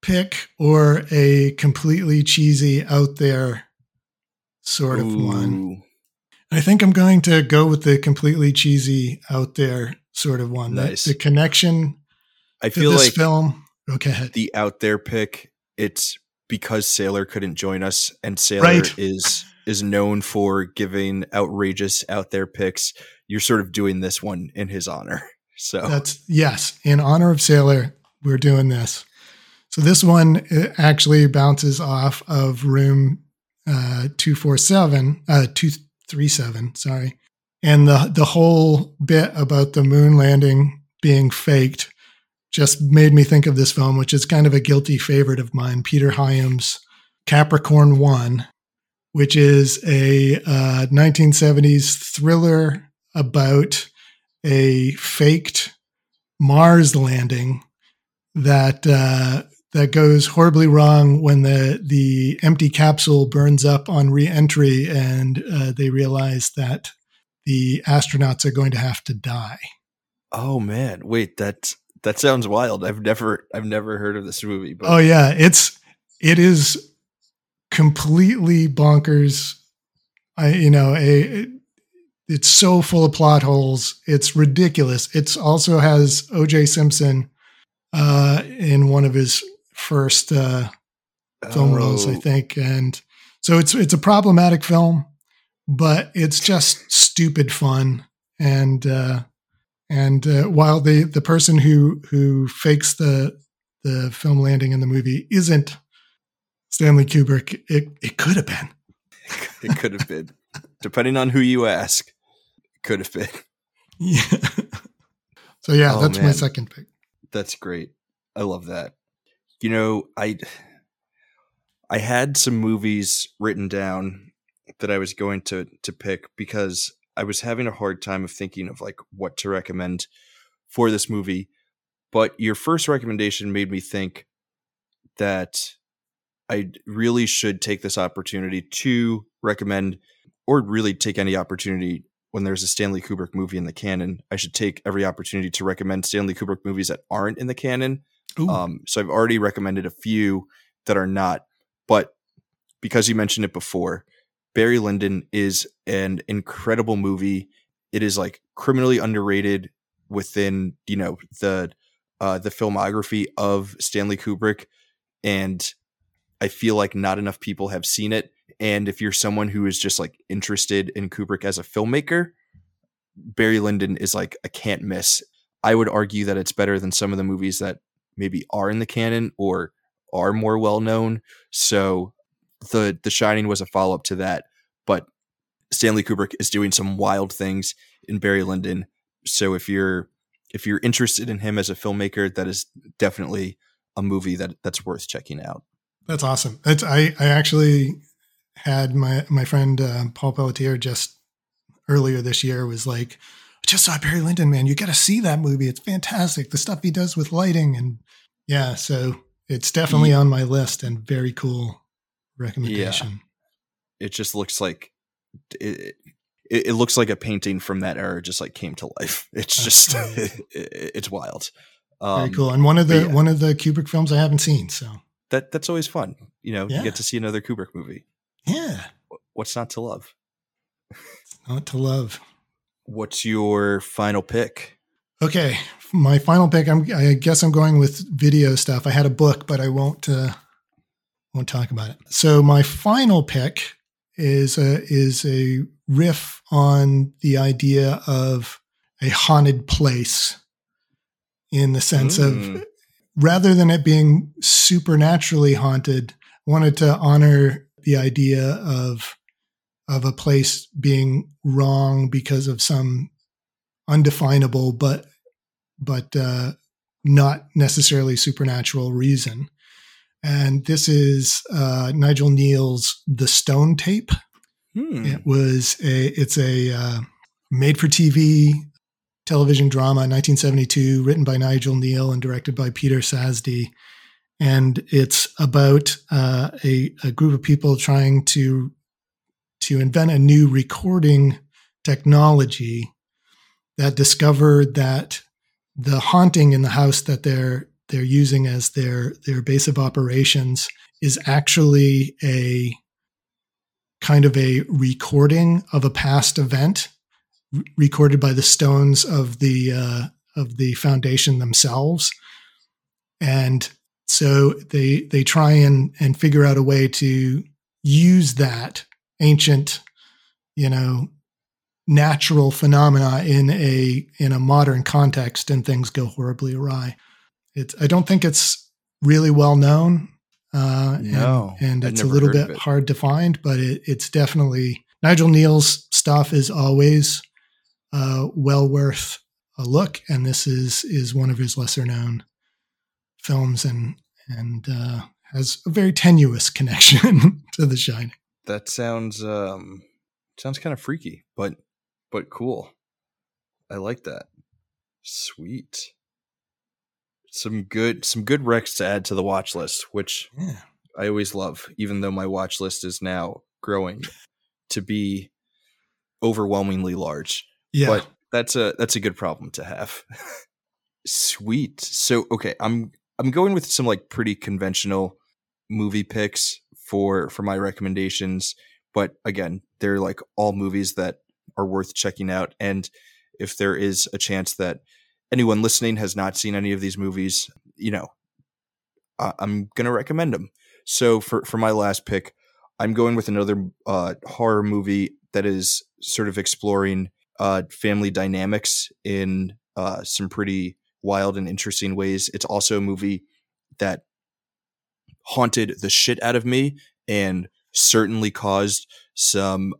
pick or a completely cheesy out there sort of Ooh. one. I think I'm going to go with the completely cheesy out there sort of one. Nice. The, the connection I feel like film. Oh, okay, the out there pick. It's because Sailor couldn't join us, and Sailor right. is is known for giving outrageous out there picks. You're sort of doing this one in his honor. So that's yes, in honor of Sailor, we're doing this. So this one actually bounces off of room uh, 247, uh, 237, sorry. And the, the whole bit about the moon landing being faked just made me think of this film, which is kind of a guilty favorite of mine, Peter Hyams' Capricorn One, which is a uh, 1970s thriller about a faked Mars landing that uh, that goes horribly wrong when the the empty capsule burns up on reentry and uh, they realize that the astronauts are going to have to die. Oh man, wait that that sounds wild. I've never I've never heard of this movie. But. Oh yeah, it's it is completely bonkers. I you know a it's so full of plot holes. It's ridiculous. It also has O.J. Simpson uh, in one of his first uh, film oh. roles, I think, and so it's it's a problematic film, but it's just stupid fun. And uh, and uh, while the the person who who fakes the the film landing in the movie isn't Stanley Kubrick, it it could have been. it could have been, depending on who you ask. Could have been. Yeah. so yeah, oh, that's man. my second pick. That's great. I love that you know, I I had some movies written down that I was going to to pick because I was having a hard time of thinking of like what to recommend for this movie. But your first recommendation made me think that I really should take this opportunity to recommend or really take any opportunity when there's a Stanley Kubrick movie in the canon. I should take every opportunity to recommend Stanley Kubrick movies that aren't in the canon um, so I've already recommended a few that are not, but because you mentioned it before, Barry Lyndon is an incredible movie. It is like criminally underrated within you know the uh, the filmography of Stanley Kubrick, and I feel like not enough people have seen it. And if you're someone who is just like interested in Kubrick as a filmmaker, Barry Lyndon is like a can't miss. I would argue that it's better than some of the movies that maybe are in the canon or are more well known. So the The Shining was a follow up to that, but Stanley Kubrick is doing some wild things in Barry Lyndon. So if you're if you're interested in him as a filmmaker, that is definitely a movie that that's worth checking out. That's awesome. That's I I actually had my my friend uh, Paul Pelletier just earlier this year was like, just saw Barry Lyndon, man. You got to see that movie. It's fantastic. The stuff he does with lighting and yeah, so it's definitely yeah. on my list and very cool recommendation. Yeah. It just looks like it, it, it, looks like a painting from that era just like came to life. It's just it, it's wild. Um, very cool. And one of the yeah. one of the Kubrick films I haven't seen, so that that's always fun. You know, you get to see another Kubrick movie. Yeah. What's not to love? not to love. What's your final pick? Okay, my final pick. I'm, I guess I'm going with video stuff. I had a book, but I won't uh, won't talk about it. So my final pick is a is a riff on the idea of a haunted place, in the sense mm. of rather than it being supernaturally haunted, I wanted to honor the idea of of a place being wrong because of some undefinable but but uh, not necessarily supernatural reason. And this is uh, Nigel Kneale's The Stone Tape. Hmm. It was a it's a uh, made for TV television drama 1972 written by Nigel Kneale and directed by Peter Sasdy and it's about uh, a, a, group of people trying to to invent a new recording technology that discovered that the haunting in the house that they're they're using as their their base of operations is actually a kind of a recording of a past event recorded by the stones of the uh, of the foundation themselves. And so they they try and and figure out a way to use that ancient, you know, natural phenomena in a in a modern context, and things go horribly awry. It's I don't think it's really well known. Uh, no, and, and it's a little bit hard to find, but it, it's definitely Nigel Kneale's stuff is always uh, well worth a look, and this is is one of his lesser known films, and and uh, has a very tenuous connection to The Shining. That sounds um, sounds kind of freaky, but but cool. I like that. Sweet. Some good some good recs to add to the watch list, which yeah. I always love, even though my watch list is now growing to be overwhelmingly large. Yeah. But that's a that's a good problem to have. Sweet. So okay, I'm I'm going with some like pretty conventional movie picks for for my recommendations, but again, they're like all movies that are worth checking out and if there is a chance that anyone listening has not seen any of these movies, you know, I'm going to recommend them. So for for my last pick, I'm going with another uh, horror movie that is sort of exploring uh, family dynamics in uh, some pretty wild and interesting ways. It's also a movie that haunted the shit out of me and certainly caused some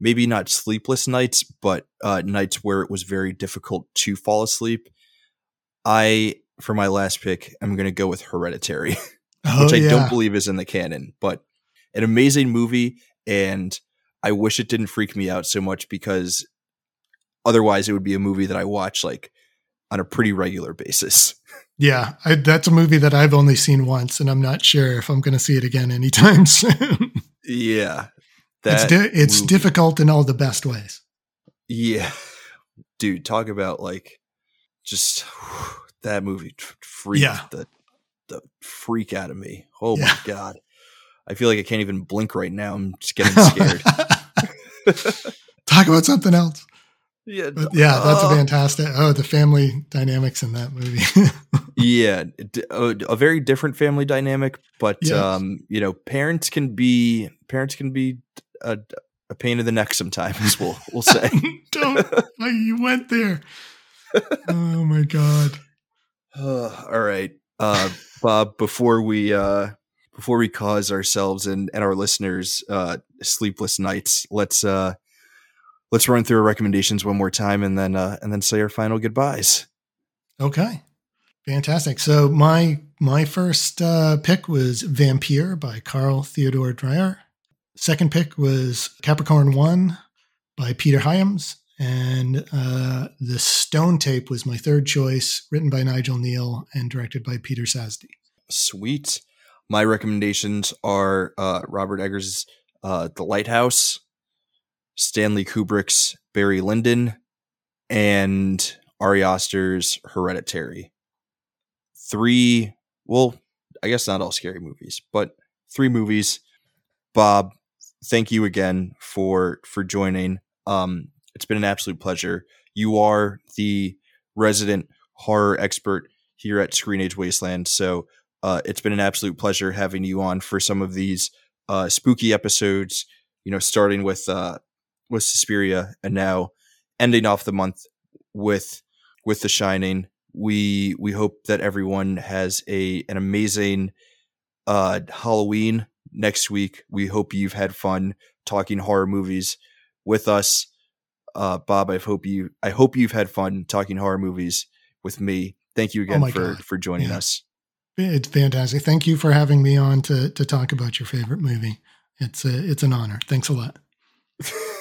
maybe not sleepless nights, but uh, nights where it was very difficult to fall asleep. I, for my last pick, I'm going to go with Hereditary, oh, which I yeah. don't believe is in the canon, but an amazing movie. And I wish it didn't freak me out so much because otherwise it would be a movie that I watch like on a pretty regular basis. Yeah, I, that's a movie that I've only seen once, and I'm not sure if I'm going to see it again anytime soon. yeah, it's di- it's difficult in all the best ways. Yeah, dude, talk about like just whew, that movie freaked yeah. the the freak out of me. Oh yeah. my god, I feel like I can't even blink right now. I'm just getting scared. talk about something else. Yeah, but yeah, that's uh, fantastic. Oh, the family dynamics in that movie. yeah, a, a, very different family dynamic, but yes. um, you know, parents can be parents can be a, a pain in the neck sometimes. We'll we'll say. Don't you went there. Oh my god. Uh, all right, uh, Bob. Before we uh, before we cause ourselves and and our listeners uh, sleepless nights, let's uh let's run through our recommendations one more time and then uh, and then say our final goodbyes. Okay. Fantastic. So my my first uh, pick was Vampyr by Carl Theodor Dreyer. Second pick was Capricorn One by Peter Hyams, and uh, the Stone Tape was my third choice, written by Nigel Kneale and directed by Peter Sasdy. Sweet. My recommendations are uh, Robert Eggers' uh, The Lighthouse, Stanley Kubrick's Barry Lyndon, and Ari Aster's Hereditary. Three, well, I guess not all scary movies, but three movies. Bob, thank you again for for joining. Um, it's been an absolute pleasure. You are the resident horror expert here at ScreenAge Wasteland, so uh, it's been an absolute pleasure having you on for some of these uh, spooky episodes. You know, starting with uh, with Suspiria, and now ending off the month with with The Shining. We we hope that everyone has a an amazing uh, Halloween next week. We hope you've had fun talking horror movies with us. Uh, Bob, I hope you I hope you've had fun talking horror movies with me. Thank you oh again oh for God. for joining yeah. us. It's fantastic. Thank you for having me on to to talk about your favorite movie. It's a, it's an honor. Thanks a lot.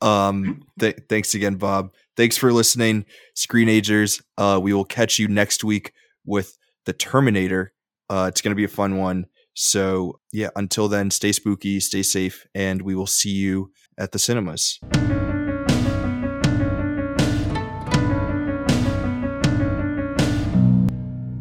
Um, th- thanks again, Bob. Thanks for listening, Screenagers. Uh, we will catch you next week with the Terminator. Uh, it's going to be a fun one. So, yeah, until then, stay spooky, stay safe, and we will see you at the cinemas.